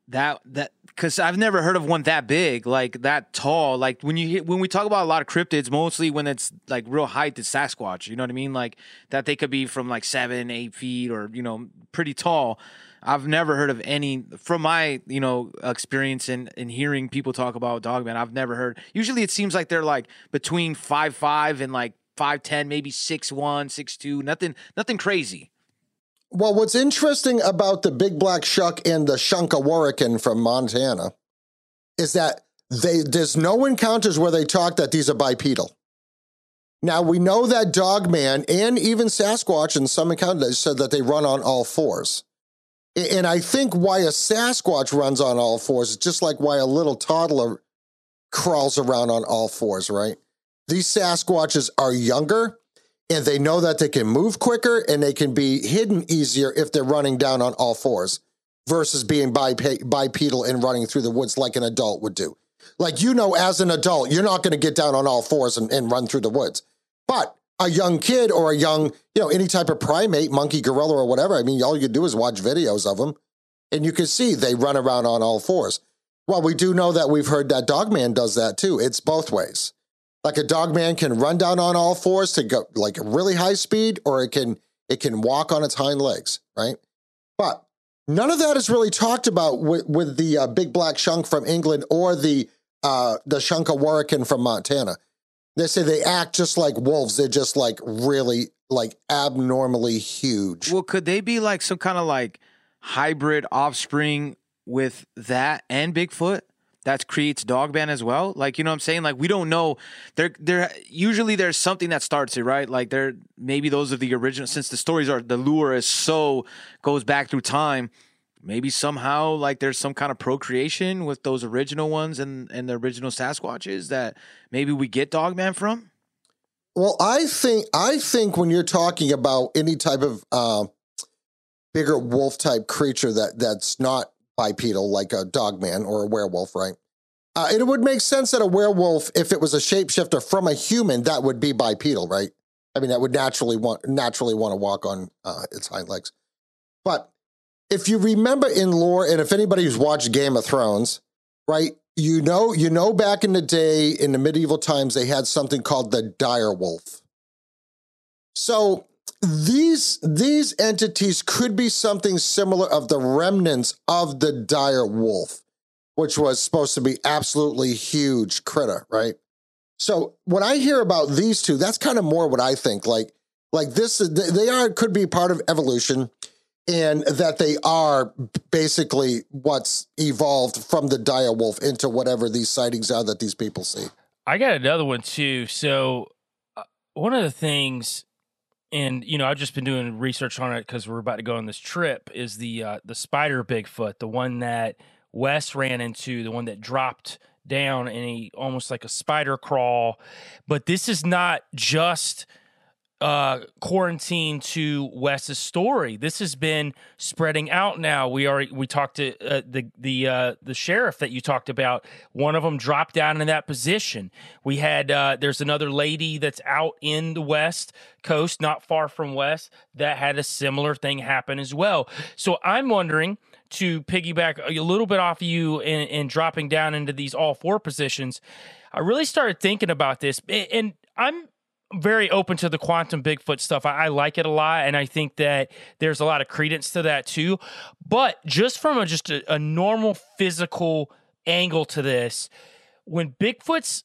that that because I've never heard of one that big, like that tall. Like when you when we talk about a lot of cryptids, mostly when it's like real height, it's Sasquatch. You know what I mean? Like that they could be from like seven, eight feet, or you know, pretty tall. I've never heard of any from my you know experience in in hearing people talk about Dogman. I've never heard. Usually, it seems like they're like between five five and like five ten, maybe six one, six two. Nothing, nothing crazy. Well, what's interesting about the big black shuck and the Shunka Warakin from Montana is that they there's no encounters where they talk that these are bipedal. Now we know that Dogman and even Sasquatch in some encounters said that they run on all fours. And I think why a Sasquatch runs on all fours is just like why a little toddler crawls around on all fours, right? These Sasquatches are younger and they know that they can move quicker and they can be hidden easier if they're running down on all fours versus being bipe- bipedal and running through the woods like an adult would do. Like, you know, as an adult, you're not going to get down on all fours and, and run through the woods. But a young kid or a young, you know, any type of primate, monkey, gorilla, or whatever, I mean, all you do is watch videos of them and you can see they run around on all fours. Well, we do know that we've heard that Dogman does that too. It's both ways. Like a dog man can run down on all fours to go like really high speed, or it can it can walk on its hind legs, right? But none of that is really talked about with, with the uh, big black shunk from England or the uh, the Shunka Warakin from Montana. They say they act just like wolves. They're just like really like abnormally huge. Well, could they be like some kind of like hybrid offspring with that and Bigfoot? That creates Dogman as well. Like you know what I'm saying? Like we don't know. There there usually there's something that starts it, right? Like there maybe those are the original since the stories are the lure is so goes back through time. Maybe somehow like there's some kind of procreation with those original ones and and the original Sasquatches that maybe we get Dogman from. Well, I think I think when you're talking about any type of uh, bigger wolf type creature that that's not bipedal, like a dogman or a werewolf, right? Uh, it would make sense that a werewolf, if it was a shapeshifter from a human, that would be bipedal, right? I mean, that would naturally want naturally want to walk on uh, its hind legs. But if you remember in lore, and if anybody who's watched Game of Thrones, right, you know, you know, back in the day, in the medieval times, they had something called the dire wolf. So these these entities could be something similar of the remnants of the dire wolf, which was supposed to be absolutely huge critter, right? So when I hear about these two, that's kind of more what I think. Like, like this, they are could be part of evolution, and that they are basically what's evolved from the dire wolf into whatever these sightings are that these people see. I got another one too. So, uh, one of the things, and you know, I've just been doing research on it because we're about to go on this trip. Is the uh, the spider Bigfoot, the one that Wes ran into, the one that dropped down in a almost like a spider crawl. But this is not just uh, quarantine to Wes's story. This has been spreading out now. We are we talked to uh, the the uh, the sheriff that you talked about. One of them dropped down in that position. We had uh, there's another lady that's out in the west coast, not far from Wes, that had a similar thing happen as well. So I'm wondering to piggyback a little bit off of you and, and dropping down into these all four positions. I really started thinking about this, and I'm very open to the quantum Bigfoot stuff. I, I, like it a lot, and I think that there's a lot of credence to that too. But just from a, just a, a normal physical angle to this, when Bigfoot's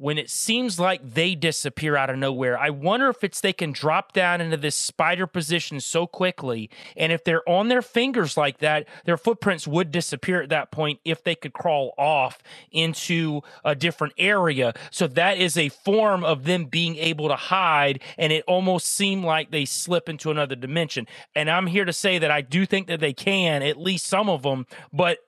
when it seems like they disappear out of nowhere. I wonder if it's they can drop down into this spider position so quickly. And if they're on their fingers like that, their footprints would disappear at that point if they could crawl off into a different area. So that is a form of them being able to hide. And it almost seemed like they slip into another dimension. And I'm here to say that I do think that they can, at least some of them, but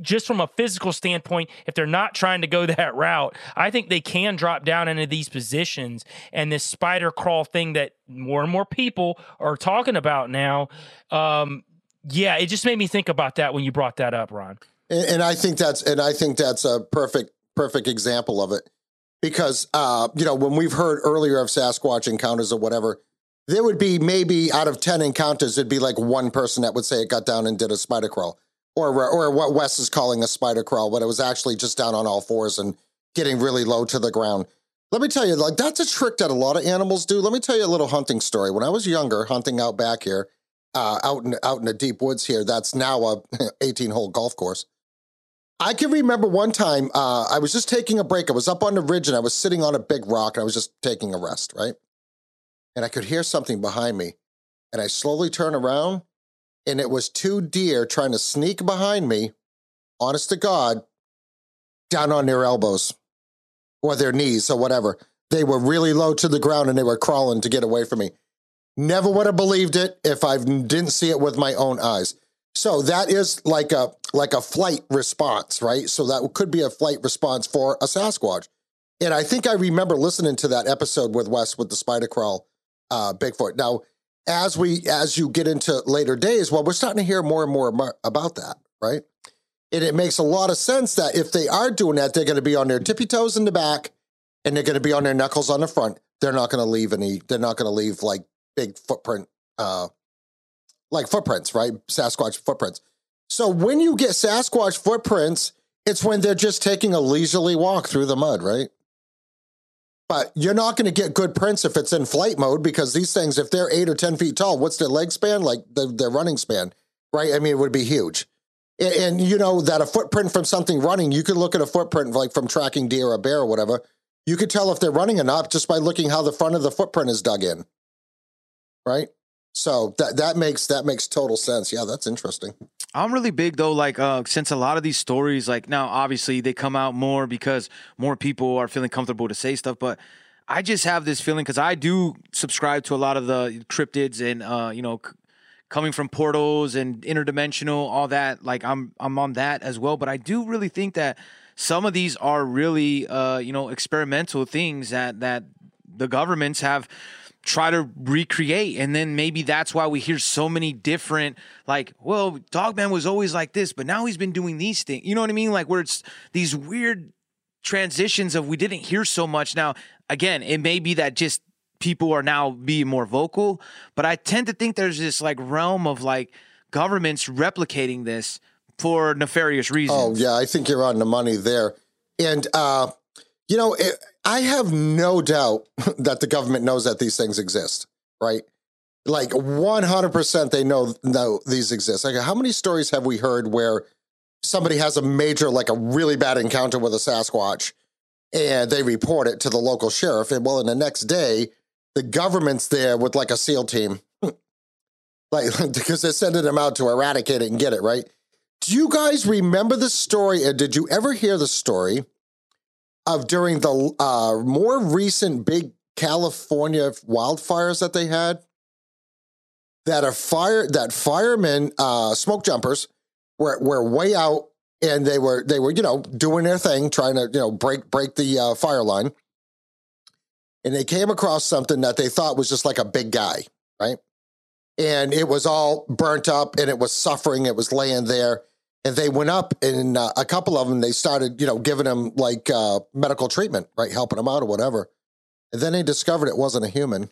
just from a physical standpoint, if they're not trying to go that route, I think they can drop down into these positions. And this spider crawl thing that more and more people are talking about now, um, yeah, it just made me think about that when you brought that up, Ron. And, and I think that's and I think that's a perfect perfect example of it because uh, you know when we've heard earlier of Sasquatch encounters or whatever, there would be maybe out of ten encounters, it'd be like one person that would say it got down and did a spider crawl or or what Wes is calling a spider crawl, but it was actually just down on all fours and getting really low to the ground. Let me tell you, like that's a trick that a lot of animals do. Let me tell you a little hunting story. When I was younger, hunting out back here, uh, out in out in the deep woods here, that's now a 18 hole golf course. I can remember one time uh, I was just taking a break. I was up on the ridge and I was sitting on a big rock and I was just taking a rest, right? And I could hear something behind me, and I slowly turn around and it was two deer trying to sneak behind me, honest to God, down on their elbows or their knees or whatever. They were really low to the ground and they were crawling to get away from me. Never would have believed it if I didn't see it with my own eyes. So that is like a like a flight response, right? So that could be a flight response for a Sasquatch. And I think I remember listening to that episode with Wes with the spider crawl uh, Bigfoot. Now, as we as you get into later days, well, we're starting to hear more and more about that, right? And it makes a lot of sense that if they are doing that, they're going to be on their tippy toes in the back, and they're going to be on their knuckles on the front. They're not going to leave any. They're not going to leave like big footprint, uh, like footprints, right? Sasquatch footprints. So when you get Sasquatch footprints, it's when they're just taking a leisurely walk through the mud, right? But you're not going to get good prints if it's in flight mode because these things, if they're eight or 10 feet tall, what's their leg span? Like the, their running span, right? I mean, it would be huge. And, and, you know that a footprint from something running, you could look at a footprint like from tracking deer or bear or whatever. You could tell if they're running or not just by looking how the front of the footprint is dug in. Right? So that that makes that makes total sense. Yeah, that's interesting. I'm really big though, like uh, since a lot of these stories, like now obviously they come out more because more people are feeling comfortable to say stuff, but I just have this feeling because I do subscribe to a lot of the cryptids and uh, you know, c- coming from portals and interdimensional, all that. Like I'm I'm on that as well, but I do really think that some of these are really uh, you know experimental things that that the governments have try to recreate. And then maybe that's why we hear so many different like well dogman was always like this but now he's been doing these things you know what i mean? Like where it's these weird transitions of we didn't hear so much. Now again it may be that just people are now being more vocal but i tend to think there's this like realm of like governments replicating this for nefarious reasons. Oh yeah, I think you're on the money there. And uh, you know, it, I have no doubt that the government knows that these things exist, right? Like 100% they know know these exist. Like how many stories have we heard where somebody has a major like a really bad encounter with a Sasquatch and they report it to the local sheriff and well in the next day the government's there with like a SEAL team. like because they're sending them out to eradicate it and get it, right? Do you guys remember the story? And did you ever hear the story of during the uh, more recent big California wildfires that they had? That a fire that firemen, uh, smoke jumpers, were were way out and they were they were you know doing their thing, trying to you know break break the uh, fire line, and they came across something that they thought was just like a big guy, right? And it was all burnt up and it was suffering. It was laying there and they went up and uh, a couple of them they started you know giving him like uh, medical treatment right helping him out or whatever. And then they discovered it wasn't a human.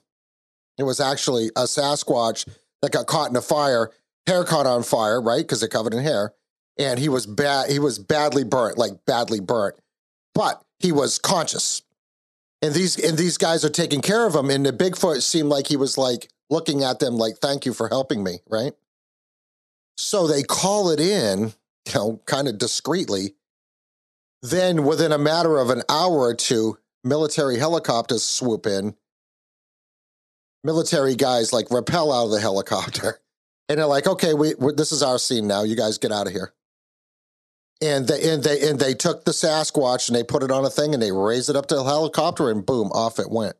It was actually a sasquatch that got caught in a fire hair caught on fire right because they're covered in hair and he was bad he was badly burnt like badly burnt. But he was conscious. And these and these guys are taking care of him and the bigfoot seemed like he was like looking at them like thank you for helping me right? So they call it in you know, kind of discreetly. Then, within a matter of an hour or two, military helicopters swoop in. Military guys like rappel out of the helicopter, and they're like, "Okay, we, this is our scene now. You guys get out of here." And they and they and they took the Sasquatch and they put it on a thing and they raised it up to the helicopter and boom, off it went.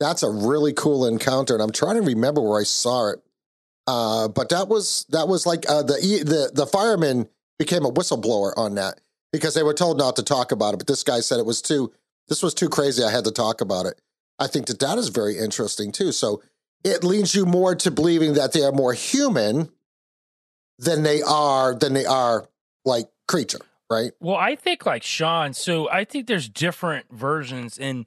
That's a really cool encounter, and I'm trying to remember where I saw it. Uh, but that was that was like uh, the the the firemen became a whistleblower on that because they were told not to talk about it. But this guy said it was too this was too crazy. I had to talk about it. I think that that is very interesting too. So it leads you more to believing that they are more human than they are than they are like creature, right? Well, I think like Sean. So I think there's different versions and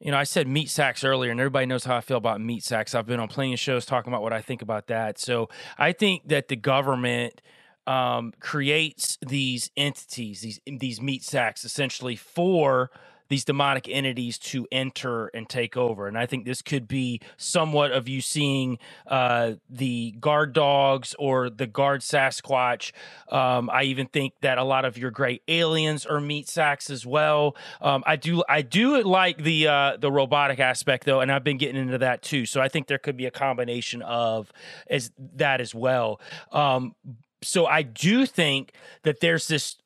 you know, I said meat sacks earlier, and everybody knows how I feel about meat sacks. I've been on plenty of shows talking about what I think about that. So I think that the government um, creates these entities, these these meat sacks, essentially for these demonic entities to enter and take over. And I think this could be somewhat of you seeing uh, the guard dogs or the guard Sasquatch. Um, I even think that a lot of your gray aliens are meat sacks as well. Um, I do I do like the uh, the robotic aspect though, and I've been getting into that too. So I think there could be a combination of as that as well. Um, so I do think that there's this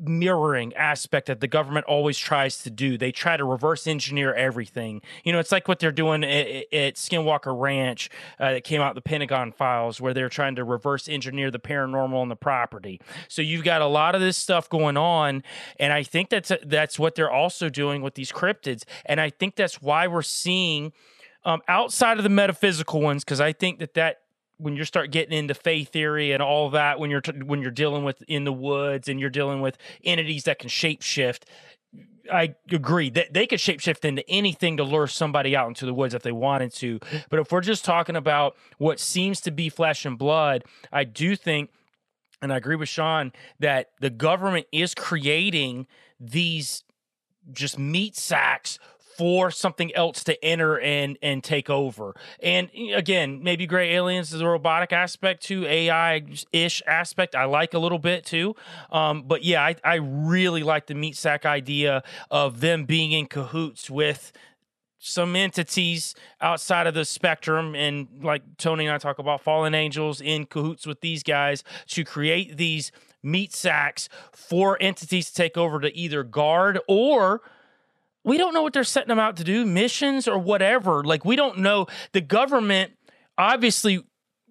mirroring aspect that the government always tries to do. They try to reverse engineer everything. You know, it's like what they're doing at, at Skinwalker Ranch uh, that came out the Pentagon files, where they're trying to reverse engineer the paranormal on the property. So you've got a lot of this stuff going on, and I think that's that's what they're also doing with these cryptids, and I think that's why we're seeing. Um, outside of the metaphysical ones, because I think that that when you start getting into faith theory and all that when you're t- when you're dealing with in the woods and you're dealing with entities that can shapeshift I agree that they could shapeshift into anything to lure somebody out into the woods if they wanted to. But if we're just talking about what seems to be flesh and blood, I do think, and I agree with Sean, that the government is creating these just meat sacks for something else to enter and and take over. And again, maybe Gray Aliens is a robotic aspect to AI ish aspect. I like a little bit too. Um, but yeah, I, I really like the meat sack idea of them being in cahoots with some entities outside of the spectrum and like Tony and I talk about fallen angels in cahoots with these guys to create these meat sacks for entities to take over to either guard or we don't know what they're setting them out to do, missions or whatever. Like we don't know. The government obviously,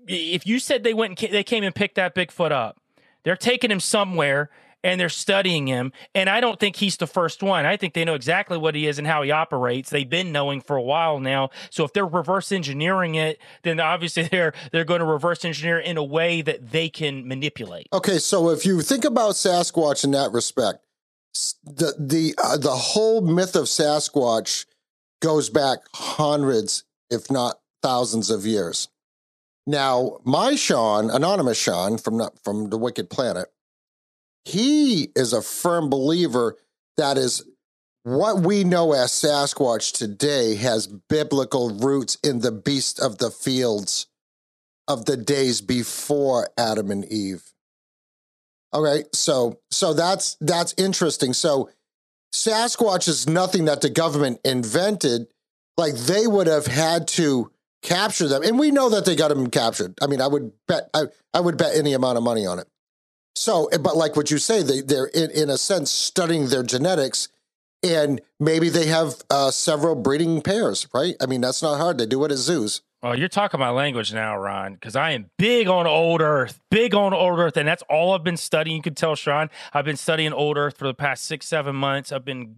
if you said they went and they came and picked that Bigfoot up, they're taking him somewhere, and they're studying him. And I don't think he's the first one. I think they know exactly what he is and how he operates. They've been knowing for a while now. So if they're reverse engineering it, then obviously they're they're going to reverse engineer in a way that they can manipulate. Okay, so if you think about Sasquatch in that respect, the the uh, the whole myth of Sasquatch goes back hundreds, if not thousands, of years. Now, my Sean, anonymous Sean from from the Wicked Planet, he is a firm believer that is what we know as Sasquatch today has biblical roots in the beast of the fields of the days before Adam and Eve. Right, so so that's that's interesting. So Sasquatch is nothing that the government invented. Like they would have had to capture them, and we know that they got them captured. I mean, I would bet I, I would bet any amount of money on it. So, but like what you say, they they're in, in a sense studying their genetics, and maybe they have uh, several breeding pairs, right? I mean, that's not hard. They do it at zoos. Oh, you're talking my language now, Ron, because I am big on old Earth, big on old Earth, and that's all I've been studying. You can tell, Sean, I've been studying old Earth for the past six, seven months. I've been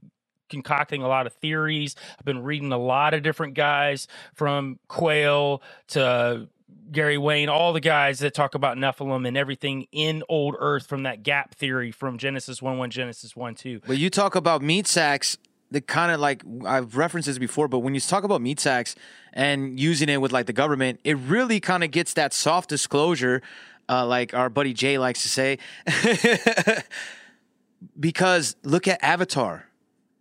concocting a lot of theories. I've been reading a lot of different guys from Quayle to Gary Wayne, all the guys that talk about Nephilim and everything in old Earth from that gap theory from Genesis 1 1, Genesis 1 2. But you talk about meat sacks, the kind of like I've referenced this before, but when you talk about meat sacks and using it with like the government, it really kind of gets that soft disclosure, uh, like our buddy Jay likes to say. because look at Avatar.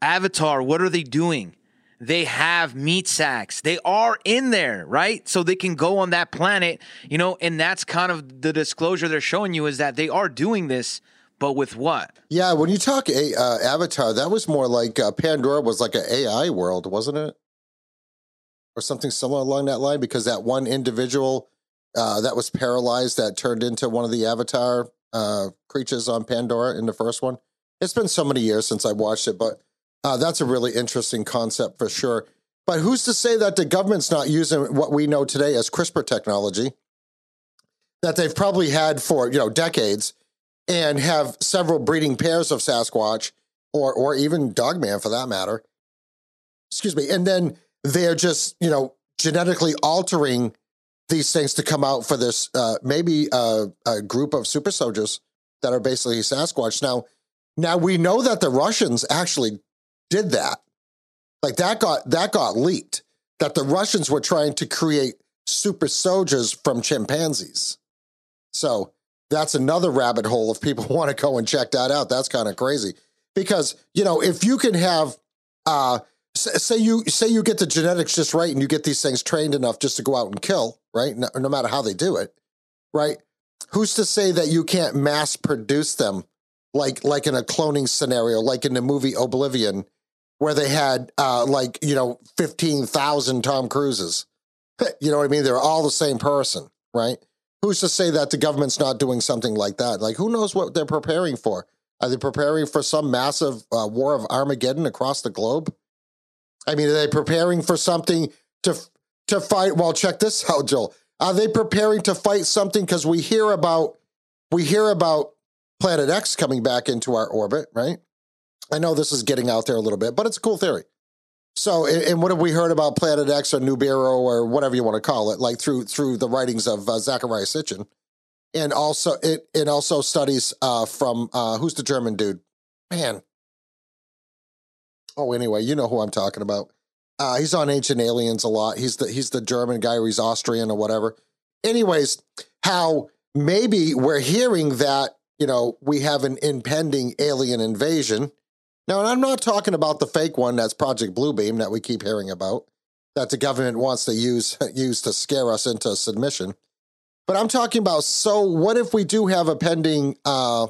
Avatar, what are they doing? They have meat sacks. They are in there, right? So they can go on that planet, you know, and that's kind of the disclosure they're showing you is that they are doing this, but with what? Yeah, when you talk a, uh, Avatar, that was more like uh, Pandora was like an AI world, wasn't it? Or something similar along that line, because that one individual uh, that was paralyzed that turned into one of the Avatar uh, creatures on Pandora in the first one. It's been so many years since I watched it, but uh, that's a really interesting concept for sure. But who's to say that the government's not using what we know today as CRISPR technology that they've probably had for you know decades? And have several breeding pairs of Sasquatch or or even Dogman for that matter. Excuse me. And then they're just, you know, genetically altering these things to come out for this uh maybe a group of super soldiers that are basically Sasquatch. Now now we know that the Russians actually did that. Like that got that got leaked that the Russians were trying to create super soldiers from chimpanzees. So that's another rabbit hole if people want to go and check that out. That's kind of crazy. Because you know if you can have uh say you say you get the genetics just right and you get these things trained enough just to go out and kill right no, no matter how they do it right who's to say that you can't mass produce them like like in a cloning scenario like in the movie oblivion where they had uh like you know 15,000 Tom Cruises? You know what I mean? They're all the same person right who's to say that the government's not doing something like that? Like, who knows what they're preparing for? Are they preparing for some massive uh, war of Armageddon across the globe? I mean, are they preparing for something to to fight? Well, check this out, Joel. Are they preparing to fight something? Because we hear about we hear about Planet X coming back into our orbit, right? I know this is getting out there a little bit, but it's a cool theory. So, and, and what have we heard about Planet X or Nibiru or whatever you want to call it, like through through the writings of uh, Zecharia Sitchin, and also it it also studies uh, from uh, who's the German dude, man. Oh, anyway, you know who I'm talking about. Uh, he's on Ancient Aliens a lot. He's the he's the German guy, or he's Austrian or whatever. Anyways, how maybe we're hearing that you know we have an impending alien invasion now, and I'm not talking about the fake one that's Project Bluebeam that we keep hearing about, that the government wants to use use to scare us into submission. But I'm talking about so what if we do have a pending uh,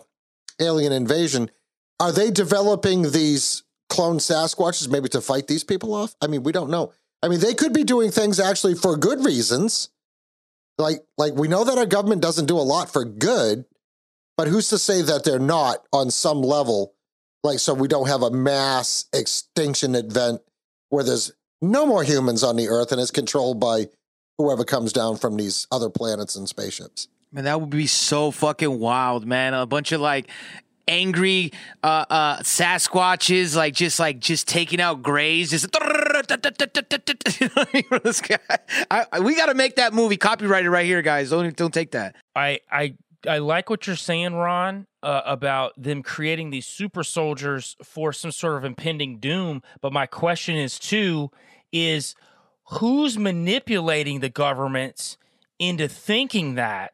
alien invasion? Are they developing these clone Sasquatches maybe to fight these people off? I mean, we don't know. I mean, they could be doing things actually for good reasons. Like, like we know that our government doesn't do a lot for good, but who's to say that they're not on some level? Like so we don't have a mass extinction event where there's no more humans on the earth and it's controlled by whoever comes down from these other planets and spaceships Man, that would be so fucking wild, man. A bunch of like angry uh, uh, Sasquatches, like just like just taking out grays, just. this guy, I, I- we got to make that movie copyrighted right here, guys. Don't don't take that. I I I like what you're saying, Ron, uh, about them creating these super soldiers for some sort of impending doom. But my question is too: is who's manipulating the governments into thinking that,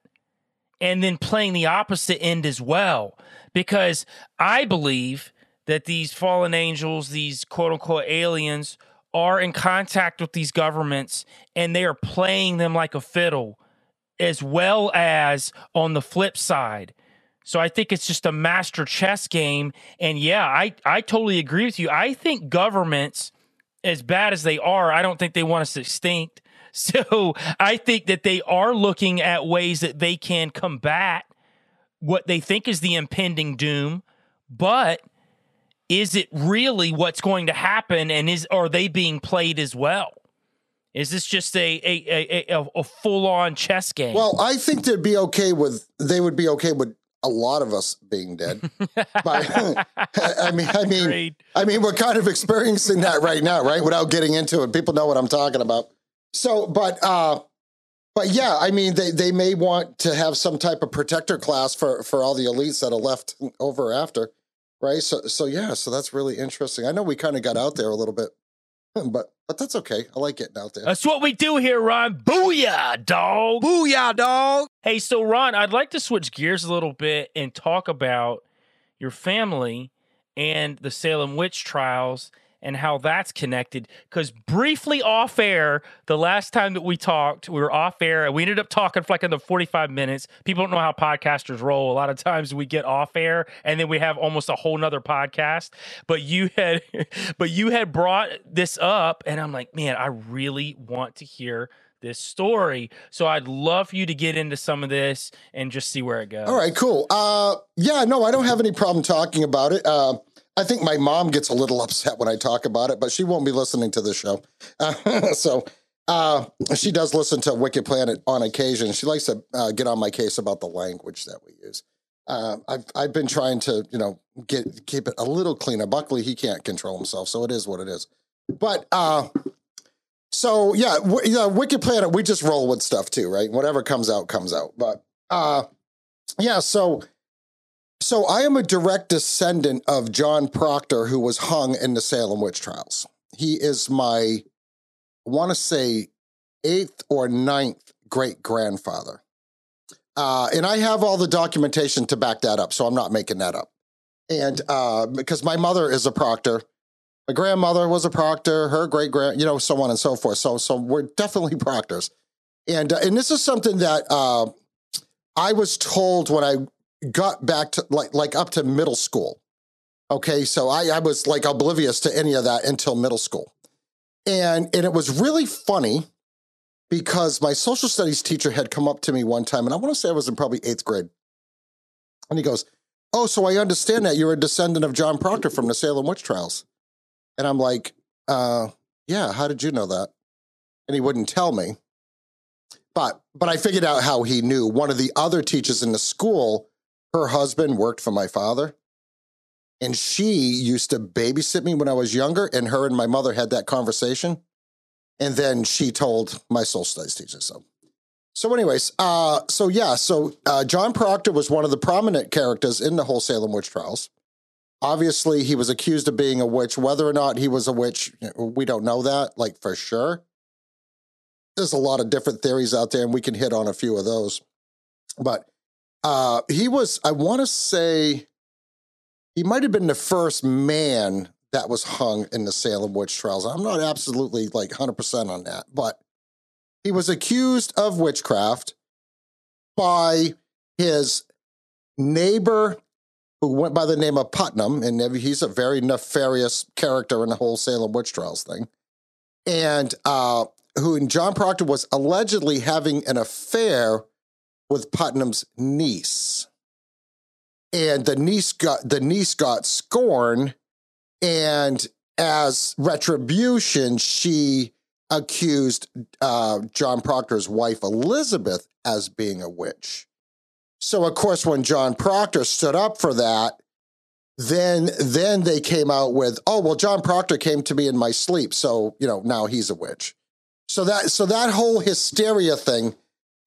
and then playing the opposite end as well? Because I believe that these fallen angels, these quote unquote aliens, are in contact with these governments, and they are playing them like a fiddle as well as on the flip side. So I think it's just a master chess game. And yeah, I, I totally agree with you. I think governments, as bad as they are, I don't think they want us extinct. So I think that they are looking at ways that they can combat what they think is the impending doom. But is it really what's going to happen? And is are they being played as well? Is this just a a, a, a, a full on chess game? Well, I think they'd be okay with they would be okay with a lot of us being dead. but I mean, I mean, Agreed. I mean, we're kind of experiencing that right now, right? Without getting into it, people know what I'm talking about. So, but uh, but yeah, I mean, they they may want to have some type of protector class for for all the elites that are left over after, right? So so yeah, so that's really interesting. I know we kind of got out there a little bit, but but that's okay. I like getting out there. That's what we do here, Ron. Booyah, dog. Booyah, dog. Hey, so Ron, I'd like to switch gears a little bit and talk about your family and the Salem witch trials and how that's connected. Because briefly off air, the last time that we talked, we were off air and we ended up talking for like another 45 minutes. People don't know how podcasters roll. A lot of times we get off air and then we have almost a whole nother podcast. But you had but you had brought this up, and I'm like, man, I really want to hear this story. So I'd love for you to get into some of this and just see where it goes. All right, cool. Uh, yeah, no, I don't have any problem talking about it. Uh, I think my mom gets a little upset when I talk about it, but she won't be listening to the show. Uh, so uh, she does listen to Wicked Planet on occasion. She likes to uh, get on my case about the language that we use. Uh, I've I've been trying to you know get keep it a little cleaner. Buckley he can't control himself, so it is what it is. But uh, so yeah, w- yeah, Wicked Planet we just roll with stuff too, right? Whatever comes out comes out. But uh, yeah, so so I am a direct descendant of John Proctor, who was hung in the Salem witch trials. He is my, I want to say, eighth or ninth great grandfather. Uh, and I have all the documentation to back that up, so I'm not making that up. And uh, because my mother is a proctor, my grandmother was a proctor, her great grand, you know, so on and so forth. So, so we're definitely proctors. And uh, and this is something that uh, I was told when I got back to like like up to middle school. Okay, so I, I was like oblivious to any of that until middle school. And and it was really funny because my social studies teacher had come up to me one time, and I want to say I was in probably eighth grade. And he goes, Oh, so I understand that you're a descendant of John Proctor from the Salem witch trials. And I'm like, uh, yeah, how did you know that? And he wouldn't tell me. But but I figured out how he knew. One of the other teachers in the school her husband worked for my father and she used to babysit me when I was younger and her and my mother had that conversation and then she told my soul studies teacher so. So anyways uh so yeah so uh John Proctor was one of the prominent characters in the whole Salem witch trials. Obviously he was accused of being a witch. Whether or not he was a witch we don't know that like for sure. There's a lot of different theories out there and we can hit on a few of those. But uh, he was, I want to say, he might have been the first man that was hung in the Salem witch trials. I'm not absolutely like 100% on that, but he was accused of witchcraft by his neighbor who went by the name of Putnam, and he's a very nefarious character in the whole Salem witch trials thing. And uh, who, and John Proctor was allegedly having an affair with Putnam's niece. And the niece got the niece got scorn, and as retribution, she accused uh, John Proctor's wife Elizabeth as being a witch. So, of course, when John Proctor stood up for that, then then they came out with, oh well, John Proctor came to me in my sleep, so you know now he's a witch. So that so that whole hysteria thing,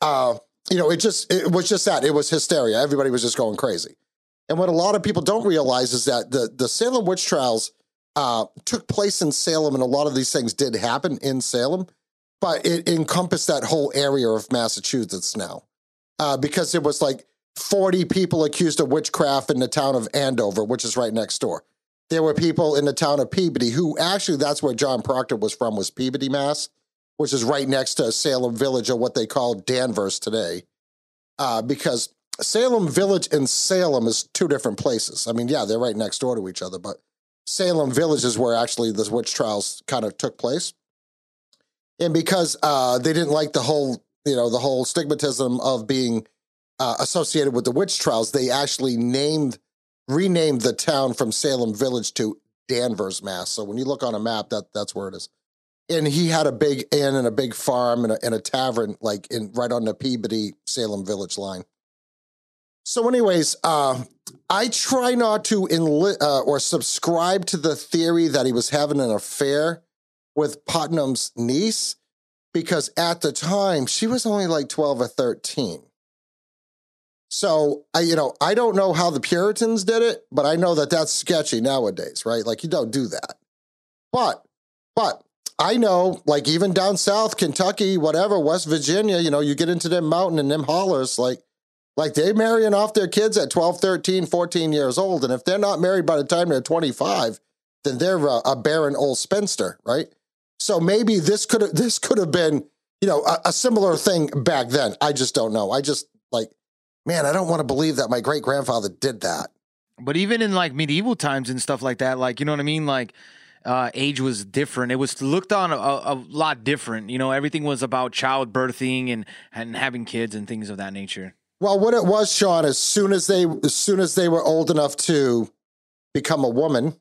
uh, you know, it just it was just that it was hysteria. Everybody was just going crazy. And what a lot of people don't realize is that the the Salem witch trials uh, took place in Salem, and a lot of these things did happen in Salem, but it encompassed that whole area of Massachusetts now, uh, because it was like 40 people accused of witchcraft in the town of Andover, which is right next door. There were people in the town of Peabody who actually that's where John Proctor was from, was Peabody, Mass, which is right next to Salem Village or what they call Danvers today. Uh, because Salem Village and Salem is two different places. I mean, yeah, they're right next door to each other, but Salem Village is where actually the witch trials kind of took place. And because uh, they didn't like the whole, you know, the whole stigmatism of being uh, associated with the witch trials, they actually named, renamed the town from Salem Village to Danvers, Mass. So when you look on a map, that that's where it is. And he had a big inn and a big farm and a, and a tavern, like in right on the Peabody Salem Village line. So, anyways, uh, I try not to enli- uh, or subscribe to the theory that he was having an affair with Putnam's niece because at the time she was only like 12 or 13. So I, you know, I don't know how the Puritans did it, but I know that that's sketchy nowadays, right? Like you don't do that. But, but I know, like even down south, Kentucky, whatever, West Virginia, you know, you get into them mountain and them hollers, like, like they marrying off their kids at 12, 13, 14 years old. And if they're not married by the time they're 25, then they're a, a barren old spinster, right? So maybe this could have this could have been, you know, a, a similar thing back then. I just don't know. I just like man, I don't want to believe that my great grandfather did that. But even in like medieval times and stuff like that, like you know what I mean, like uh, age was different. It was looked on a, a lot different. You know, everything was about childbirthing and and having kids and things of that nature. Well, what it was, Sean, as soon as they as soon as they were old enough to become a woman,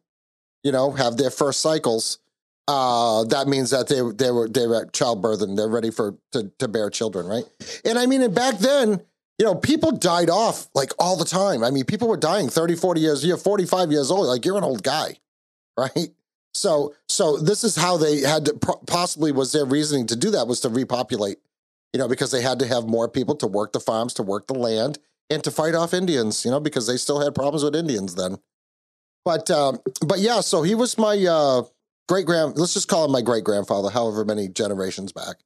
you know, have their first cycles, uh, that means that they they were they were at childbirth and they're ready for to to bear children, right? And I mean, and back then, you know, people died off like all the time. I mean, people were dying 30, 40 years, you're 45 years old, like you're an old guy, right? So, so this is how they had to possibly was their reasoning to do that was to repopulate, you know, because they had to have more people to work the farms, to work the land, and to fight off Indians, you know, because they still had problems with Indians then. But, um, but yeah, so he was my uh, great grand. Let's just call him my great grandfather, however many generations back.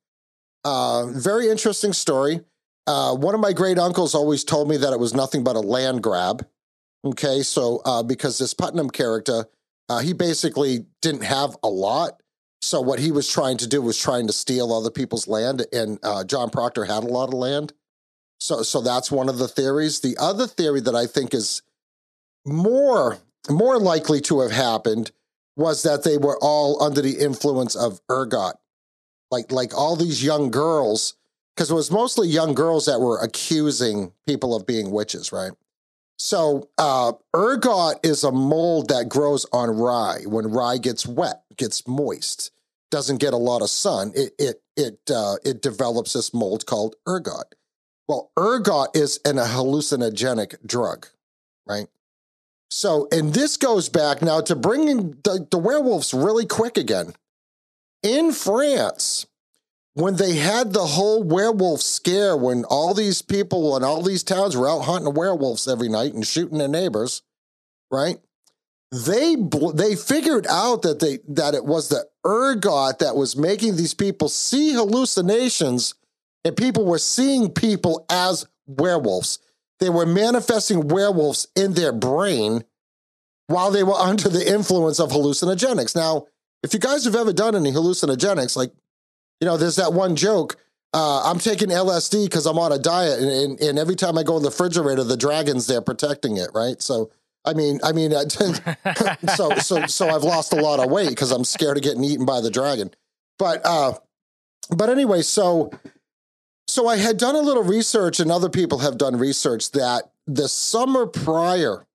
Uh, very interesting story. Uh, one of my great uncles always told me that it was nothing but a land grab. Okay, so uh, because this Putnam character, uh, he basically didn't have a lot. So what he was trying to do was trying to steal other people's land, and uh, John Proctor had a lot of land. So, so that's one of the theories. The other theory that I think is more more likely to have happened was that they were all under the influence of ergot, like like all these young girls because it was mostly young girls that were accusing people of being witches, right? So uh, ergot is a mold that grows on rye. When rye gets wet, gets moist, doesn't get a lot of sun, it it it uh, it develops this mold called ergot. Well, ergot is an, hallucinogenic drug, right? So, and this goes back now to bringing the, the werewolves really quick again. In France, when they had the whole werewolf scare, when all these people and all these towns were out hunting werewolves every night and shooting their neighbors, right? They they figured out that they that it was the ergot that was making these people see hallucinations, and people were seeing people as werewolves. They were manifesting werewolves in their brain while they were under the influence of hallucinogenics. Now, if you guys have ever done any hallucinogenics, like you know, there's that one joke. Uh, I'm taking LSD because I'm on a diet, and, and, and, every time I go in the refrigerator, the dragon's there protecting it, right? So, I mean, I mean, so so so I've lost a lot of weight because I'm scared of getting eaten by the dragon. But uh, but anyway, so so I had done a little research, and other people have done research that the summer prior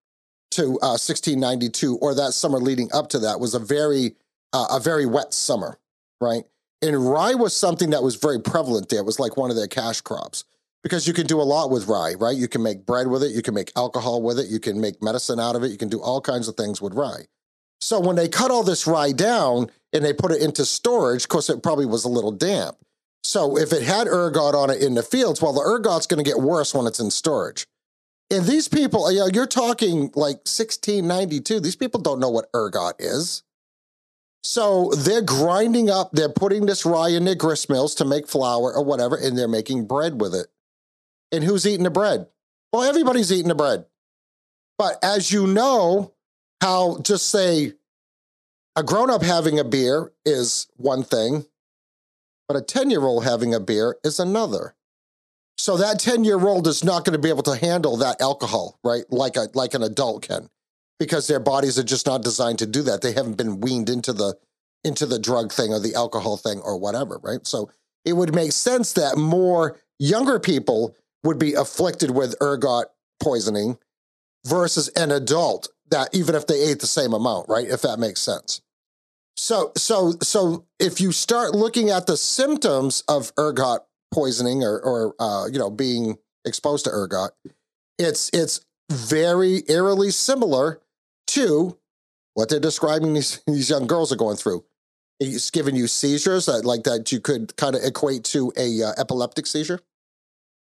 to uh, 1692, or that summer leading up to that, was a very uh, a very wet summer, right? And rye was something that was very prevalent there. It was like one of their cash crops because you can do a lot with rye, right? You can make bread with it, you can make alcohol with it, you can make medicine out of it, you can do all kinds of things with rye. So when they cut all this rye down and they put it into storage, of course, it probably was a little damp. So if it had ergot on it in the fields, well, the ergot's going to get worse when it's in storage. And these people, you know, you're talking like 1692. These people don't know what ergot is. So they're grinding up, they're putting this rye in their grist mills to make flour or whatever, and they're making bread with it. And who's eating the bread? Well, everybody's eating the bread. But as you know, how just say a grown up having a beer is one thing, but a 10 year old having a beer is another. So that 10 year old is not going to be able to handle that alcohol, right? Like a like an adult can, because their bodies are just not designed to do that. They haven't been weaned into the into the drug thing or the alcohol thing or whatever, right? So it would make sense that more younger people would be afflicted with ergot poisoning versus an adult that even if they ate the same amount, right? If that makes sense. So so so if you start looking at the symptoms of ergot poisoning or or uh, you know being exposed to ergot, it's it's very eerily similar to what they're describing these these young girls are going through. It's giving you seizures that like that you could kind of equate to a uh, epileptic seizure.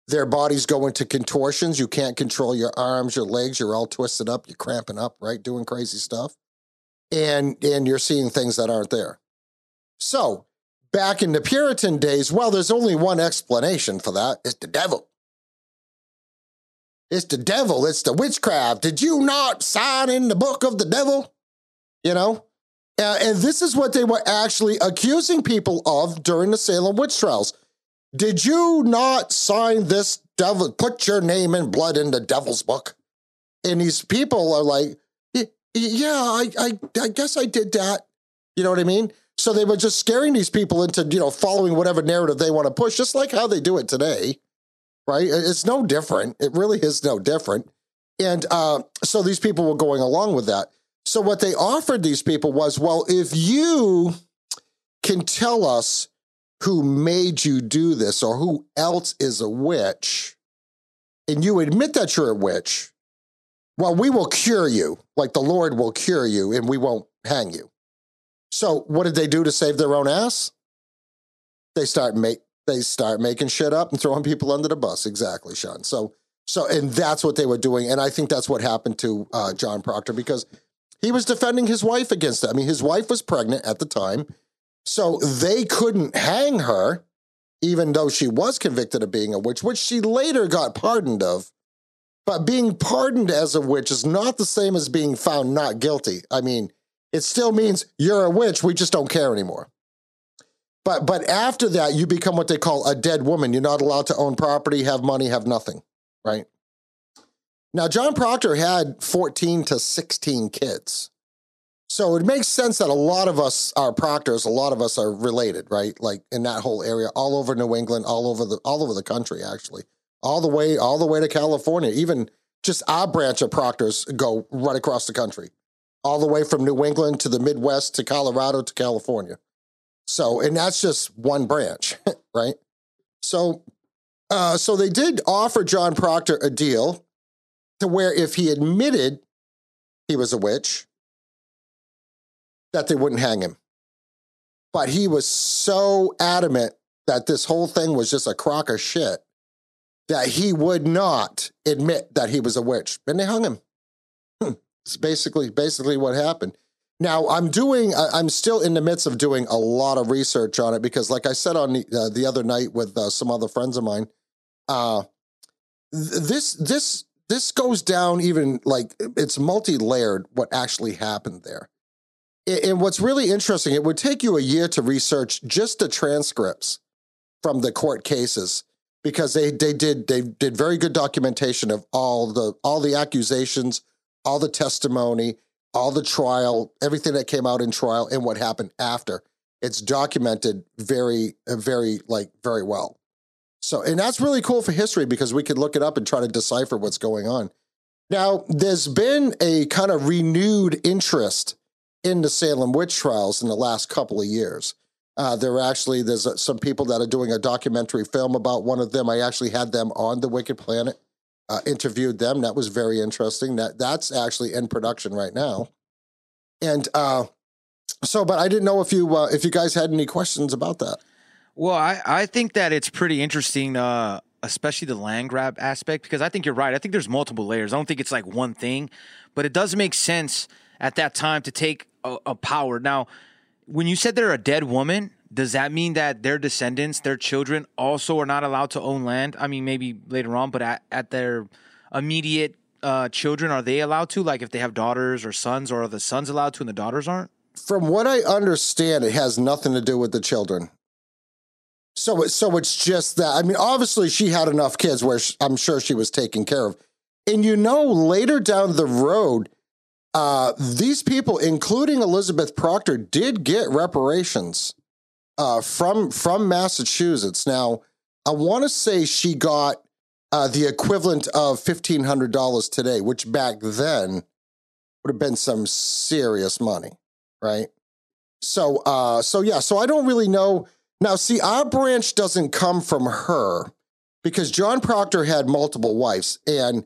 Their bodies go into contortions. You can't control your arms, your legs. You're all twisted up. You're cramping up, right? Doing crazy stuff and and you're seeing things that aren't there. So back in the Puritan days, well, there's only one explanation for that. It's the devil. It's the devil. It's the witchcraft. Did you not sign in the book of the devil? You know? Uh, and this is what they were actually accusing people of during the Salem witch trials. Did you not sign this devil, put your name and blood in the devil's book? And these people are like, yeah, I, I, I guess I did that. You know what I mean? So they were just scaring these people into, you know, following whatever narrative they want to push, just like how they do it today, right? It's no different. It really is no different. And uh, so these people were going along with that. So what they offered these people was, well, if you can tell us who made you do this or who else is a witch, and you admit that you're a witch, well, we will cure you, like the Lord will cure you, and we won't hang you. So, what did they do to save their own ass? They start make they start making shit up and throwing people under the bus. Exactly, Sean. So, so, and that's what they were doing, and I think that's what happened to uh, John Proctor because he was defending his wife against it. I mean, his wife was pregnant at the time, so they couldn't hang her, even though she was convicted of being a witch, which she later got pardoned of but being pardoned as a witch is not the same as being found not guilty. I mean, it still means you're a witch, we just don't care anymore. But but after that, you become what they call a dead woman. You're not allowed to own property, have money, have nothing, right? Now, John Proctor had 14 to 16 kids. So it makes sense that a lot of us are proctors, a lot of us are related, right? Like in that whole area, all over New England, all over the all over the country, actually all the way all the way to California. Even just our branch of proctors go right across the country, all the way from New England to the Midwest to Colorado to California. So, and that's just one branch, right? So, uh, so they did offer John Proctor a deal to where if he admitted he was a witch, that they wouldn't hang him. But he was so adamant that this whole thing was just a crock of shit that he would not admit that he was a witch, and they hung him. Hmm. It's basically basically what happened. Now I'm doing. I'm still in the midst of doing a lot of research on it because, like I said on the, uh, the other night with uh, some other friends of mine, uh, this this this goes down even like it's multi layered. What actually happened there? And what's really interesting, it would take you a year to research just the transcripts from the court cases because they they did they did very good documentation of all the all the accusations, all the testimony, all the trial, everything that came out in trial, and what happened after. It's documented very uh, very like very well. So, and that's really cool for history because we could look it up and try to decipher what's going on. Now, there's been a kind of renewed interest in the Salem witch trials in the last couple of years. Uh, there are actually there's uh, some people that are doing a documentary film about one of them. I actually had them on the Wicked Planet, uh, interviewed them. That was very interesting. That that's actually in production right now, and uh, so. But I didn't know if you uh, if you guys had any questions about that. Well, I, I think that it's pretty interesting, uh, especially the land grab aspect, because I think you're right. I think there's multiple layers. I don't think it's like one thing, but it does make sense at that time to take a, a power. Now, when you said they're a dead woman, does that mean that their descendants, their children, also are not allowed to own land? I mean, maybe later on, but at, at their immediate uh, children, are they allowed to? Like if they have daughters or sons, or are the sons allowed to and the daughters aren't? From what I understand, it has nothing to do with the children. So, so it's just that. I mean, obviously, she had enough kids where sh I'm sure she was taken care of. And you know, later down the road, uh, these people, including Elizabeth Proctor, did get reparations uh, from from Massachusetts. Now, I want to say she got uh, the equivalent of fifteen hundred dollars today, which back then would have been some serious money, right? So, uh, so yeah, so I don't really know. Now, see, our branch doesn't come from her because John Proctor had multiple wives, and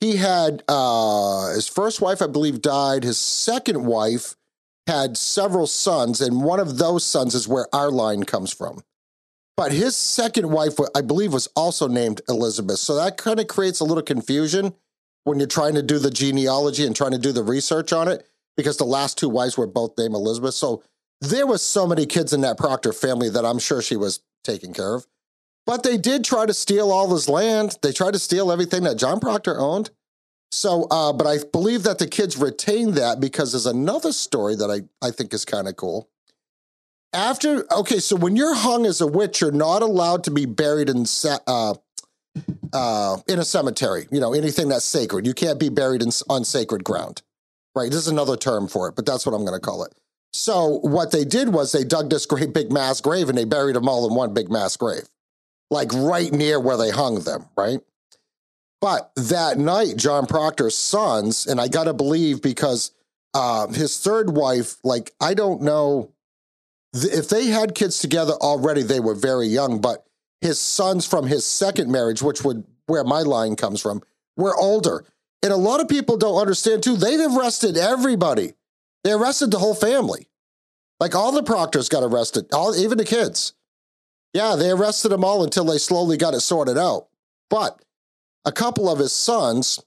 he had uh, his first wife, I believe, died. His second wife had several sons, and one of those sons is where our line comes from. But his second wife, I believe, was also named Elizabeth. So that kind of creates a little confusion when you're trying to do the genealogy and trying to do the research on it, because the last two wives were both named Elizabeth. So there was so many kids in that Proctor family that I'm sure she was taking care of. But they did try to steal all his land. They tried to steal everything that John Proctor owned. So, uh, but I believe that the kids retained that because there's another story that I, I think is kind of cool. After, okay, so when you're hung as a witch, you're not allowed to be buried in uh, uh, in a cemetery. You know, anything that's sacred. You can't be buried in, on sacred ground. Right? This is another term for it, but that's what I'm going to call it. So what they did was they dug this great big mass grave and they buried them all in one big mass grave, like right near where they hung them. Right? But that night, John Proctor's sons, and I got to believe because uh, his third wife, like, I don't know th- if they had kids together already, they were very young, but his sons from his second marriage, which would where my line comes from, were older. And a lot of people don't understand too, they arrested everybody. They arrested the whole family. Like all the proctors got arrested, all even the kids. Yeah, they arrested them all until they slowly got it sorted out. But a couple of his sons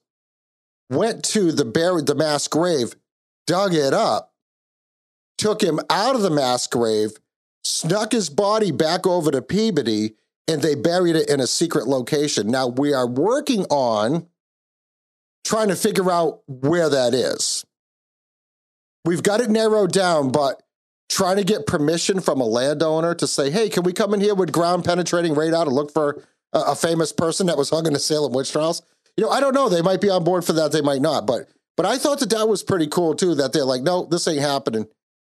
went to the buried the mass grave, dug it up, took him out of the mass grave, snuck his body back over to Peabody, and they buried it in a secret location. Now we are working on trying to figure out where that is. We've got it narrowed down, but trying to get permission from a landowner to say, hey, can we come in here with ground penetrating radar to look for a, famous person that was hung in the Salem witch trials? You know, I don't know. They might be on board for that. They might not. But but I thought that that was pretty cool too. That they're like, no, this ain't happening.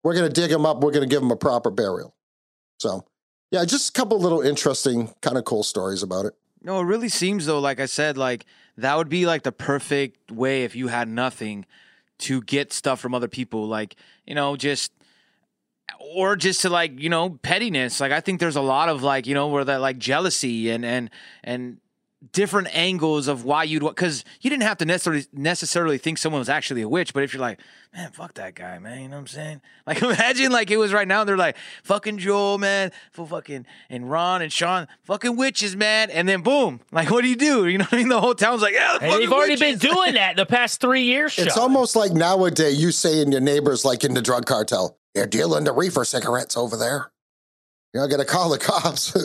We're gonna dig him up. We're gonna give him a proper burial. So yeah, just a couple little interesting, kind of cool stories about it. No, it really seems though, like I said, like that would be like the perfect way if you had nothing to get stuff from other people. Like, you know, just or just to like, you know, pettiness. Like I think there's a lot of like, you know, where that like jealousy and and and different angles of why you'd because you didn't have to necessarily necessarily think someone was actually a witch, but if you're like, man, fuck that guy, man, you know what I'm saying? Like imagine like it was right now, they're like, fucking Joel, man, for fucking and Ron and Sean, fucking witches, man, and then boom, like what do you do? You know what I mean? The whole town's like, yeah, the And fucking they've already witches. been doing that the past three years. It's Sean. almost like nowadays you saying your neighbors like in the drug cartel, you're dealing the reefer cigarettes over there. You're not gonna call the cops.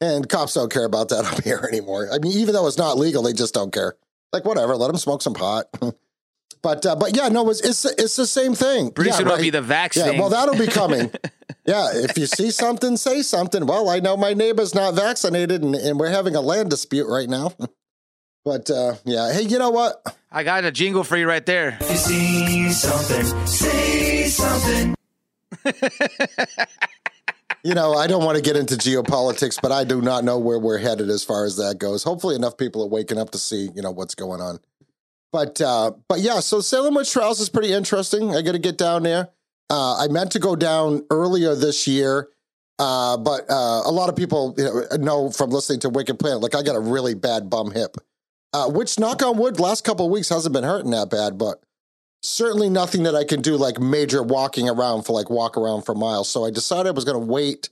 and cops don't care about that up here anymore. I mean, even though it's not legal, they just don't care. Like whatever, let them smoke some pot. but uh, but yeah, no, it's it's, it's the same thing. Pretty yeah, soon it'll right. be the vaccine. Yeah, well, that'll be coming. yeah, if you see something, say something. Well, I know my neighbor's not vaccinated, and, and we're having a land dispute right now. But uh, yeah, hey, you know what? I got a jingle for you right there. you see something, say something. You know, I don't want to get into geopolitics, but I do not know where we're headed as far as that goes. Hopefully, enough people are waking up to see, you know, what's going on. But uh, but yeah, so Salem Witch Trials is pretty interesting. I got to get down there. Uh, I meant to go down earlier this year, Uh, but uh, a lot of people you know, know from listening to Wicked Planet, like I got a really bad bum hip, uh, which knock on wood, last couple of weeks hasn't been hurting that bad, but certainly nothing that I can do like major walking around for like walk around for miles. So I decided I was going to wait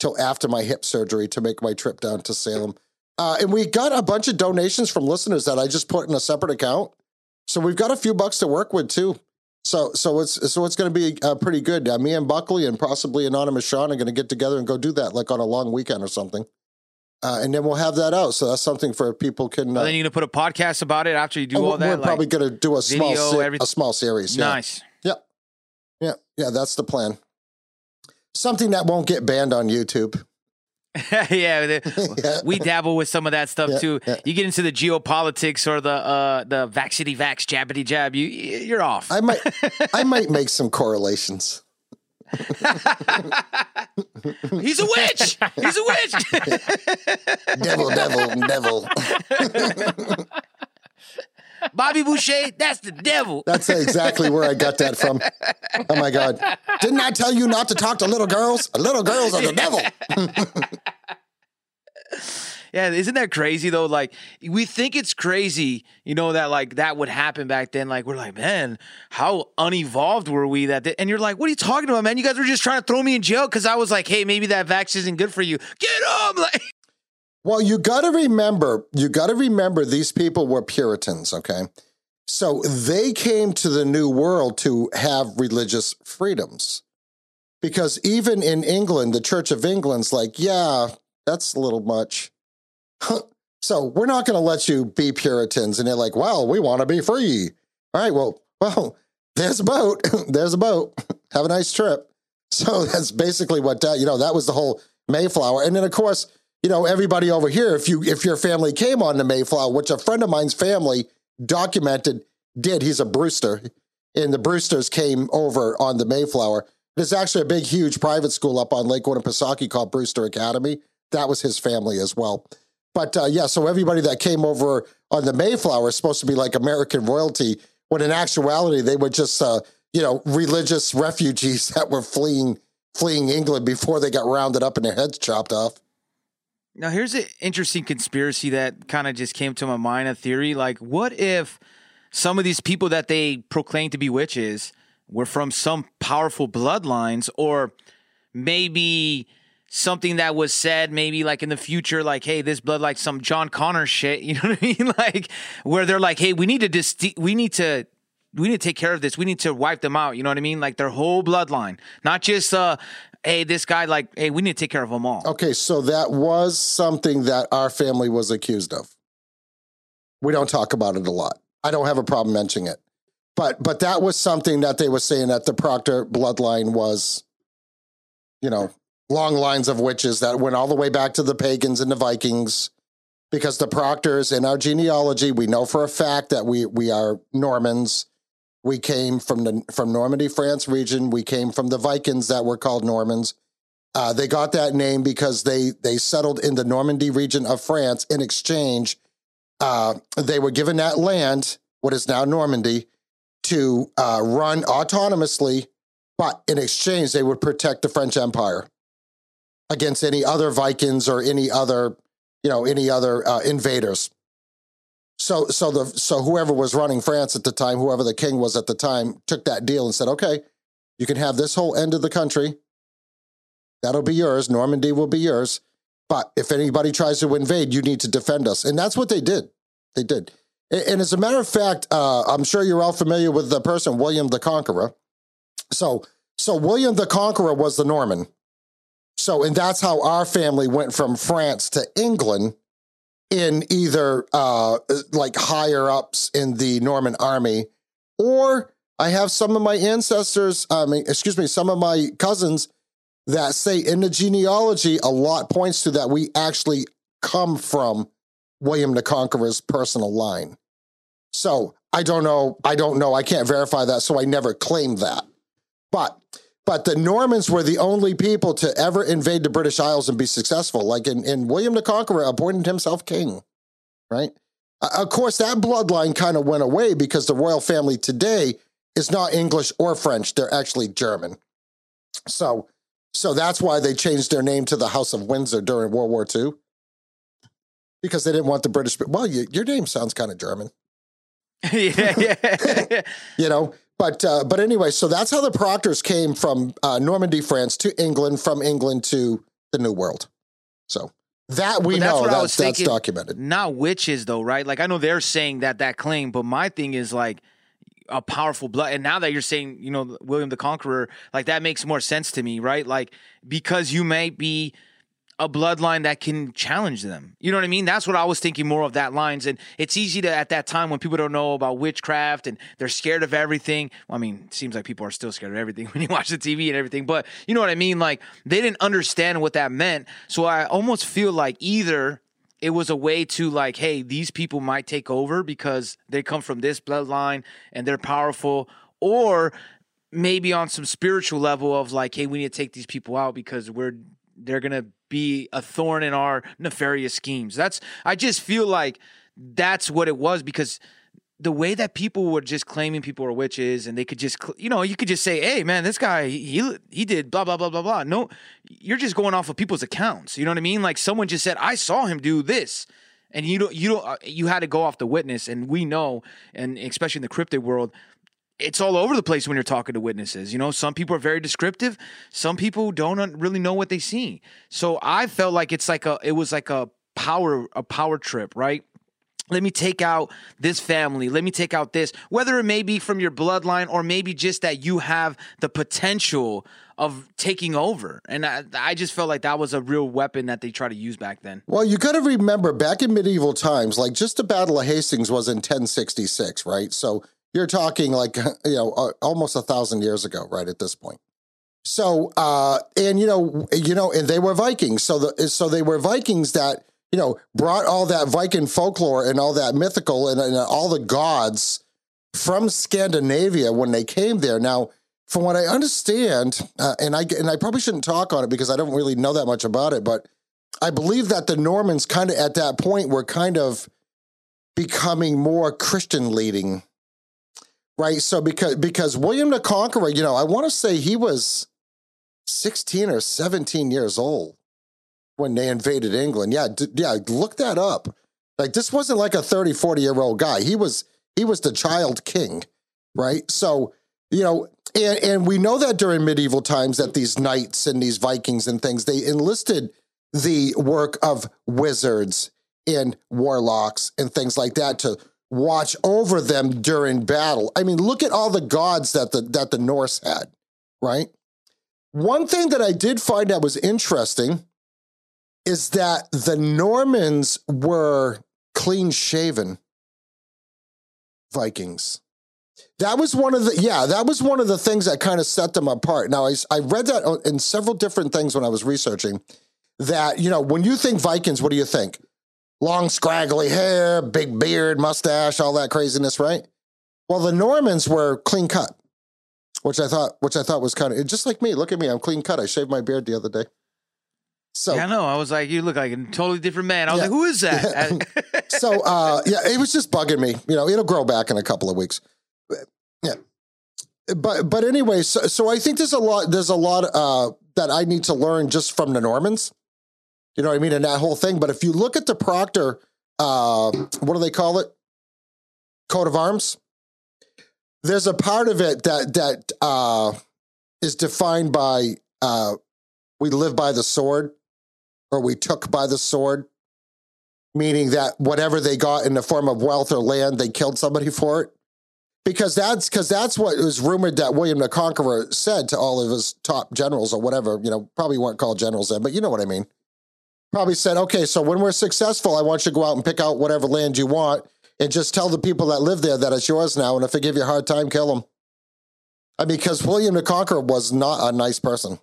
till after my hip surgery to make my trip down to Salem. Uh, and we got a bunch of donations from listeners that I just put in a separate account. So we've got a few bucks to work with too. So so it's so it's going to be uh, pretty good. Uh, me and Buckley and possibly anonymous Sean are going to get together and go do that like on a long weekend or something. Uh, and then we'll have that out. So that's something for people can. Uh, then you're gonna put a podcast about it after you do oh, all that. we're probably going to do a small se- a small series. Yeah. nice. Yeah, yeah, yeah. That's the plan. Something that won't get banned on YouTube. yeah, the- Yeah. we dabble with some of that stuff Yeah, too. yeah. You get into the geopolitics or the uh the vaxity vax jabbity jab, you you're off. I might, I might make some correlations. He's a witch. He's a witch. Devil, devil, devil. Bobby Boucher, that's the devil. That's exactly where I got that from. Oh my God. Didn't I tell you not to talk to little girls? Little girls are the devil. Yeah, isn't that crazy though? Like we think it's crazy, you know, that like that would happen back then. Like we're like, man, how unevolved were we that? And you're like, what are you talking about, man? You guys were just trying to throw me in jail because I was like, hey, maybe that vax isn't good for you. Get him! Like, Well, you got to remember, you got to remember these people were Puritans, okay? So they came to the New World to have religious freedoms. Because even in England, the Church of England's like, yeah, that's a little much. So we're not going to let you be Puritans. And they're like, well, we want to be free. All right, well, well, there's a boat. there's a boat. have a nice trip. So that's basically what that, you know, that was the whole Mayflower. And then, of course, you know, everybody over here, if you if your family came on the Mayflower, which a friend of mine's family documented did, he's a Brewster, and the Brewsters came over on the Mayflower. There's actually a big, huge private school up on Lake Winnipesaukee called Brewster Academy. That was his family as well. But uh, yeah, so everybody that came over on the Mayflower is supposed to be like American royalty, when in actuality they were just uh, you know religious refugees that were fleeing fleeing England before they got rounded up and their heads chopped off. Now, here's an interesting conspiracy that kind of just came to my mind a theory. Like, what if some of these people that they proclaim to be witches were from some powerful bloodlines, or maybe something that was said, maybe like in the future, like, hey, this blood, like some John Connor shit, you know what I mean? Like, where they're like, hey, we need to dis- we need to we need to take care of this. We need to wipe them out. You know what I mean? Like their whole bloodline, not just uh, hey, this guy. Like, hey, we need to take care of them all. Okay, so that was something that our family was accused of. We don't talk about it a lot. I don't have a problem mentioning it. But but that was something that they were saying that the Proctor bloodline was, you know, long lines of witches that went all the way back to the pagans and the Vikings. Because the Proctors in our genealogy, we know for a fact that we we are Normans. We came from the from Normandy, France region. We came from the Vikings that were called Normans. Uh, they got that name because they they settled in the Normandy region of France. In exchange, uh, they were given that land, what is now Normandy, to uh, run autonomously, but in exchange, they would protect the French Empire against any other Vikings or any other, you know, any other uh, invaders. So, so the so whoever was running France at the time, whoever the king was at the time, took that deal and said, "Okay, you can have this whole end of the country. That'll be yours. Normandy will be yours. But if anybody tries to invade, you need to defend us." And that's what they did. They did. A- And as a matter of fact, uh, I'm sure you're all familiar with the person William the Conqueror. So, so William the Conqueror was the Norman. So, and that's how our family went from France to England in either uh, like higher ups in the Norman army, or I have some of my ancestors, I mean, excuse me, some of my cousins that say in the genealogy, a lot points to that we actually come from William the Conqueror's personal line. So I don't know. I don't know. I can't verify that. So I never claimed that. But but the Normans were the only people to ever invade the British Isles and be successful. Like in, in William the Conqueror appointed himself king, right? Uh, of course, that bloodline kind of went away because the royal family today is not English or French. They're actually German. So So that's why they changed their name to the House of Windsor during World War II. Because they didn't want the British. Well, you, your name sounds kind of German, yeah, yeah. you know. But uh, but anyway, so that's how the Proctors came from uh, Normandy, France, to England, from England to the New World. So that we that's know that's, that's thinking. documented. Not witches though, right? Like I know they're saying that that claim, but my thing is like a powerful blood. And now that you're saying, you know, William the Conqueror, like that makes more sense to me, right? Like because you may be a bloodline that can challenge them. You know what I mean? That's what I was thinking more of that lines. And it's easy to at that time when people don't know about witchcraft and they're scared of everything. Well, I mean, it seems like people are still scared of everything when you watch the TV and everything. But you know what I mean? Like they didn't understand what that meant. So I almost feel like either it was a way to like, hey, these people might take over because they come from this bloodline and they're powerful, or maybe on some spiritual level of like, hey, we need to take these people out because we're they're gonna be a thorn in our nefarious schemes. That's I just feel like that's what it was because the way that people were just claiming people were witches and they could just you know you could just say hey man this guy he he did blah blah blah blah blah. No you're just going off of people's accounts. You know what i mean? Like someone just said i saw him do this. And you don't you don't uh, you had to go off the witness. And we know and especially in the cryptid world it's all over the place when you're talking to witnesses. You know, some people are very descriptive. Some people don't really know what they see. So I felt like it's like a, it was like a power, a power trip, right? Let me take out this family. Let me take out this, whether it may be from your bloodline or maybe just that you have the potential of taking over. And I, I just felt like that was a real weapon that they tried to use back then. Well, you got to remember back in medieval times, like just the Battle of Hastings was in 1066, right? So you're talking like, you know, almost a thousand years ago, right? At this point. So, uh, and you know, you know, and they were Vikings. So the, so they were Vikings that, you know, brought all that Viking folklore and all that mythical and, and all the gods from Scandinavia when they came there. Now, from what I understand, uh, and I and I probably shouldn't talk on it because I don't really know that much about it, but I believe that the Normans kind of at that point were kind of becoming more Christian leading, right? So because because William the Conqueror, you know, I want to say he was sixteen or seventeen years old when they invaded England. Yeah, d- yeah, look that up. Like this wasn't like a 30, 40 year old guy. He was he was the child king, right? So you know, and and we know that during medieval times that these knights and these Vikings and things they enlisted the work of wizards and warlocks and things like that to watch over them during battle. I mean, look at all the gods that the that the Norse had, right? One thing that I did find that was interesting is that the Normans were clean shaven Vikings. That was one of the yeah, that was one of the things that kind of set them apart. Now I I read that in several different things when I was researching that you know when you think Vikings, what do you think? Long scraggly hair, big beard, mustache, all that craziness, right? Well, the Normans were clean cut, which I thought which I thought was kind of just like me. Look at me, I'm clean cut. I shaved my beard the other day. So yeah, I know. I was like, you look like a totally different man. I was Yeah. like, who is that? so uh yeah it was just bugging me you know it'll grow back in a couple of weeks yeah but but anyway so, so i think there's a lot there's a lot uh that i need to learn just from the normans you know what i mean and that whole thing but if you look at the proctor uh what do they call it coat of arms there's a part of it that that uh is defined by uh we live by the sword or we took by the sword meaning that whatever they got in the form of wealth or land, they killed somebody for it. Because that's because that's what was rumored that William the Conqueror said to all of his top generals or whatever. You know, probably weren't called generals then, but you know what I mean. Probably said, okay, so when we're successful, I want you to go out and pick out whatever land you want and just tell the people that live there that it's yours now. And if they give you a hard time, kill them. I mean, because William the Conqueror was not a nice person.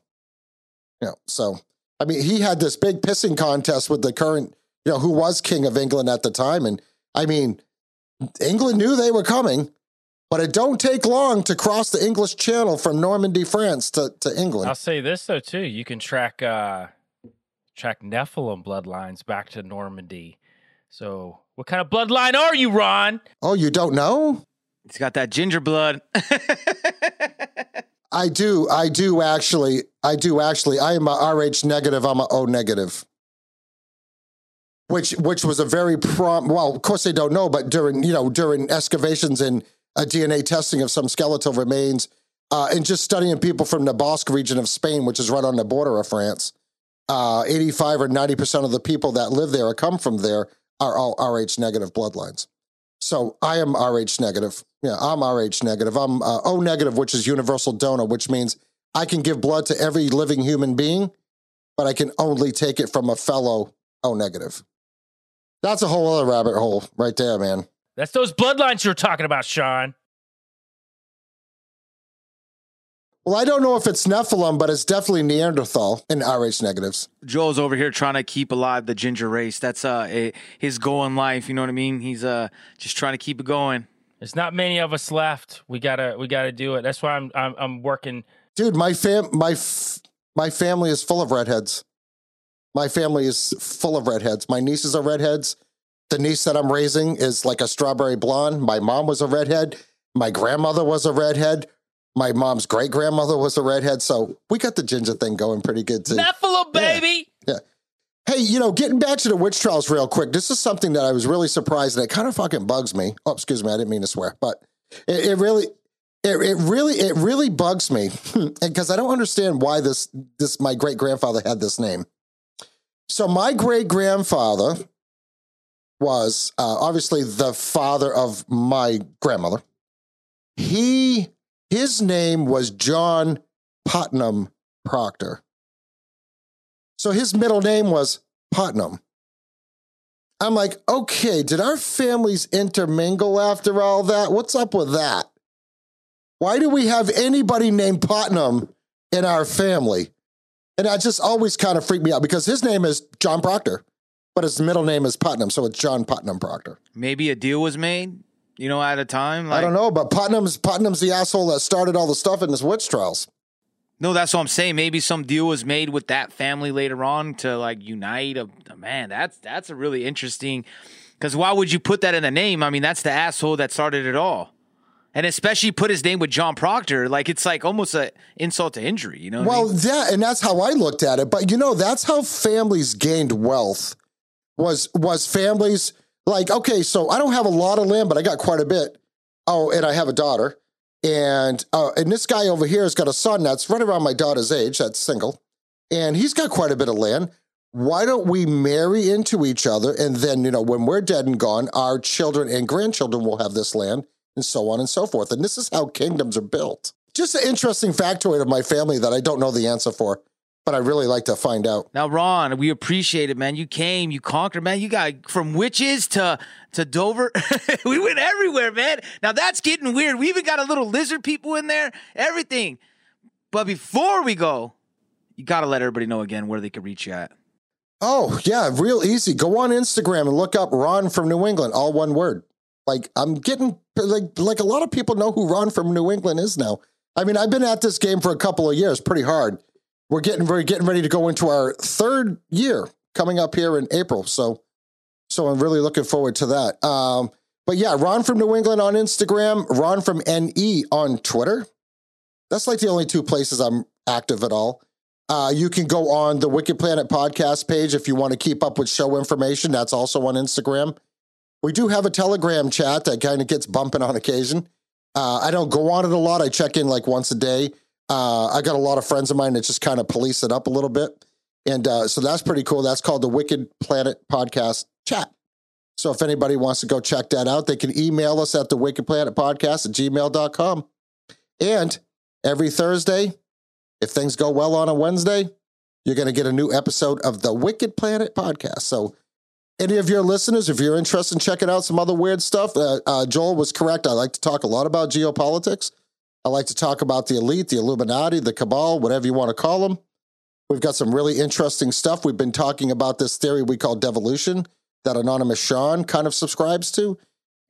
You know, so I mean, he had this big pissing contest with the current you know, who was king of England at the time. And I mean, England knew they were coming, but it don't take long to cross the English Channel from Normandy, France to, to England. I'll say this though too. You can track uh track Nephilim bloodlines back to Normandy. So what kind of bloodline are you, Ron? Oh, you don't know? It's got that ginger blood. I do. I do actually. I do actually. I am a RH negative. I'm a O negative. Which which was a very prompt. Well, of course they don't know, but during you know during excavations and uh, DNA testing of some skeletal remains, uh, and just studying people from the Basque region of Spain, which is right on the border of France, uh, 85 or 90 percent of the people that live there or come from there are all Rh negative bloodlines. So I am Rh negative. Yeah, I'm Rh negative. I'm uh, O negative, which is universal donor, which means I can give blood to every living human being, but I can only take it from a fellow O negative. That's a whole other rabbit hole right there, man. That's those bloodlines you're talking about, Sean. Well, I don't know if it's Nephilim, but it's definitely Neanderthal in Rh negatives. Joel's over here trying to keep alive the ginger race. That's uh a, his goal in life. You know what I mean? He's uh just trying to keep it going. There's not many of us left. We gotta we gotta do it. That's why I'm I'm, I'm working. Dude, my fam my f- my family is full of redheads. My family is full of redheads. My nieces are redheads. The niece that I'm raising is like a strawberry blonde. My mom was a redhead. My grandmother was a redhead. My mom's great grandmother was a redhead. So we got the ginger thing going pretty good too. Nephilim, baby. Yeah. Hey, you know, getting back to the witch trials real quick, this is something that I was really surprised and it kind of fucking bugs me. Oh, excuse me, I didn't mean to swear, but it, it really it, it really it really bugs me because I don't understand why this this my great grandfather had this name. So my great grandfather was uh, obviously the father of my grandmother. He his name was John Putnam Proctor. So his middle name was Putnam. I'm like, okay, did our families intermingle after all that? What's up with that? Why do we have anybody named Putnam in our family? And that just always kind of freaked me out because his name is John Proctor, but his middle name is Putnam. So it's John Putnam Proctor. Maybe a deal was made, you know, at a time. I don't know, but Putnam's Putnam's the asshole that started all the stuff in his witch trials. No, that's what I'm saying. Maybe some deal was made with that family later on to like unite. A, man, that's that's a really interesting. Because why would you put that in the name? I mean, that's the asshole that started it all, and especially put his name with John Proctor. Like it's like almost an insult to injury. You know? what I Well, mean? yeah, and that's how I looked at it. But you know, that's how families gained wealth. Was was families like okay? So I don't have a lot of land, but I got quite a bit. Oh, and I have a daughter, and uh, and this guy over here has got a son that's right around my daughter's age. That's single, and he's got quite a bit of land. Why don't we marry into each other, and then you know when we're dead and gone, our children and grandchildren will have this land, and so on and so forth. And this is how kingdoms are built. Just an interesting factoid of my family that I don't know the answer for, but I really like to find out. Now, Ron, we appreciate it, man. You came, you conquered, man. You got from witches to to Dover. we went everywhere, man. Now that's getting weird. We even got a little lizard people in there, everything. But before we go, you got to let everybody know again where they can reach you at. Oh, yeah, real easy. Go on Instagram and look up Ron from New England, all one word. Like I'm getting like like a lot of people know who Ron from New England is now. I mean, I've been at this game for a couple of years, pretty hard. We're getting we're getting ready to go into our third year coming up here in April. So so I'm really looking forward to that. Um, but yeah, Ron from New England on Instagram, Ron from NE on Twitter. That's like the only two places I'm active at all. Uh, you can go on the Wicked Planet podcast page if you want to keep up with show information. That's also on Instagram. We do have a Telegram chat that kind of gets bumping on occasion. Uh, I don't go on it a lot. I check in like once a day. Uh, I got a lot of friends of mine that just kind of police it up a little bit. And uh, so that's pretty cool. That's called the Wicked Planet Podcast Chat. So if anybody wants to go check that out, they can email us at the Wicked Planet Podcast at gmail.com. And every Thursday, if things go well on a Wednesday, you're going to get a new episode of the Wicked Planet Podcast. So any of your listeners, if you're interested in checking out some other weird stuff, uh, uh, Joel was correct. I like to talk a lot about geopolitics. I like to talk about the elite, the Illuminati, the cabal, whatever you want to call them. We've got some really interesting stuff. We've been talking about this theory we call devolution that Anonymous Sean kind of subscribes to.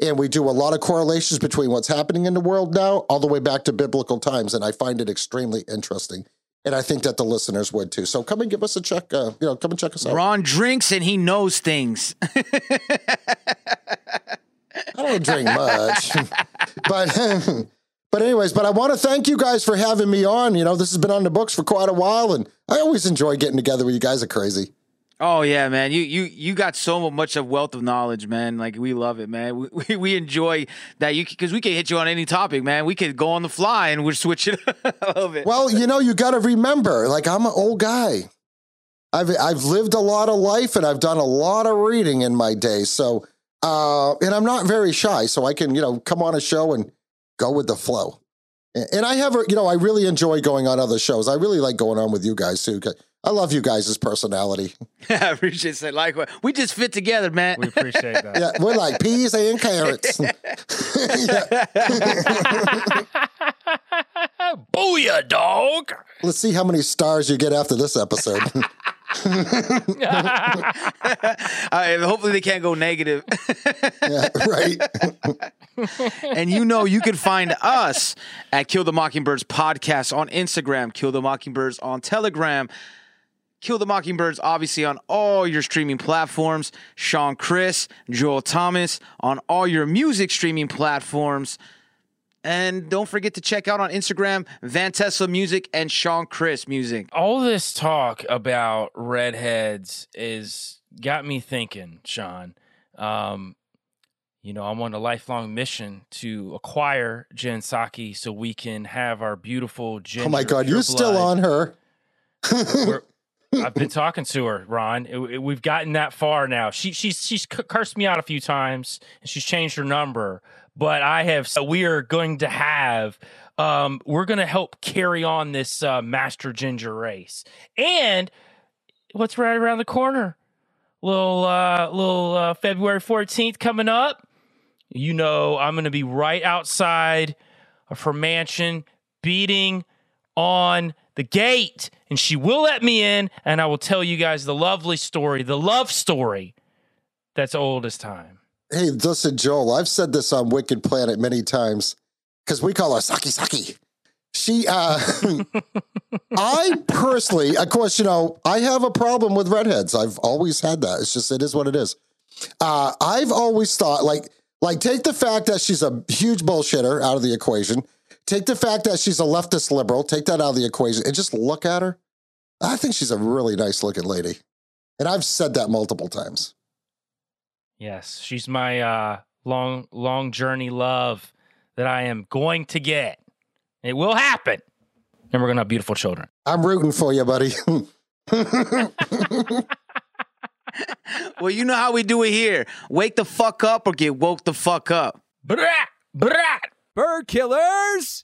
And we do a lot of correlations between what's happening in the world now, all the way back to biblical times. And I find it extremely interesting. And I think that the listeners would too. So come and give us a check. Uh, you know, come and check us out. Ron drinks and he knows things. I don't drink much, but But anyways, but I want to thank you guys for having me on. You know, this has been on the books for quite a while, and I always enjoy getting together with you guys. Are crazy. Oh yeah, man. You you you got so much of wealth of knowledge, man. Like we love it, man. We we, we enjoy that you because we can hit you on any topic, man. We could go on the fly and we're switching. I love it. Well, you know, you got to remember, like I'm an old guy. I've I've lived a lot of life and I've done a lot of reading in my day. So, uh, and I'm not very shy, so I can you know come on a show and go with the flow. And and I have, a, you know, I really enjoy going on other shows. I really like going on with you guys too. I love you guys' personality. I appreciate that. Like we just fit together, man. We appreciate that. Yeah, we're like peas and carrots. Yeah. Booyah, dog. Let's see how many stars you get after this episode. Uh, hopefully they can't go negative. yeah, right. and you know you can find us at Kill the Mockingbirds podcast on Instagram, Kill the Mockingbirds on Telegram, Kill the Mockingbirds obviously on all your streaming platforms, Sean Chris, Joel Thomas on all your music streaming platforms. And don't forget to check out on Instagram Van Tesla Music and Sean Chris Music. All this talk about redheads is got me thinking, Sean. Um, you know, I'm on a lifelong mission to acquire Jen Psaki so we can have our beautiful Ginger. Oh my God, you're still on her. I've been talking to her, Ron. It- it- we've gotten that far now. She she's she's cursed me out a few times, and she's changed her number. But I have. So we are going to have. Um, we're going to help carry on this uh, Master Ginger race, and what's right around the corner? Little uh, little uh, February fourteenth coming up. You know, I'm going to be right outside of her mansion, beating on the gate, and she will let me in, and I will tell you guys the lovely story, the love story that's old as time. Hey, listen, Joel, I've said this on Wicked Planet many times because we call her Psaki Psaki. She, uh, I personally, of course, you know, I have a problem with redheads. I've always had that. It's just, it is what it is. Uh, I've always thought, like, like take the fact that she's a huge bullshitter out of the equation. Take the fact that she's a leftist liberal, take that out of the equation, and just look at her. I think she's a really nice looking lady. And I've said that multiple times. Yes, she's my uh, long, long journey love that I am going to get. It will happen. And we're going to have beautiful children. I'm rooting for you, buddy. Well, you know how we do it here. Wake the fuck up or get woke the fuck up. Brat, brat. Bird killers!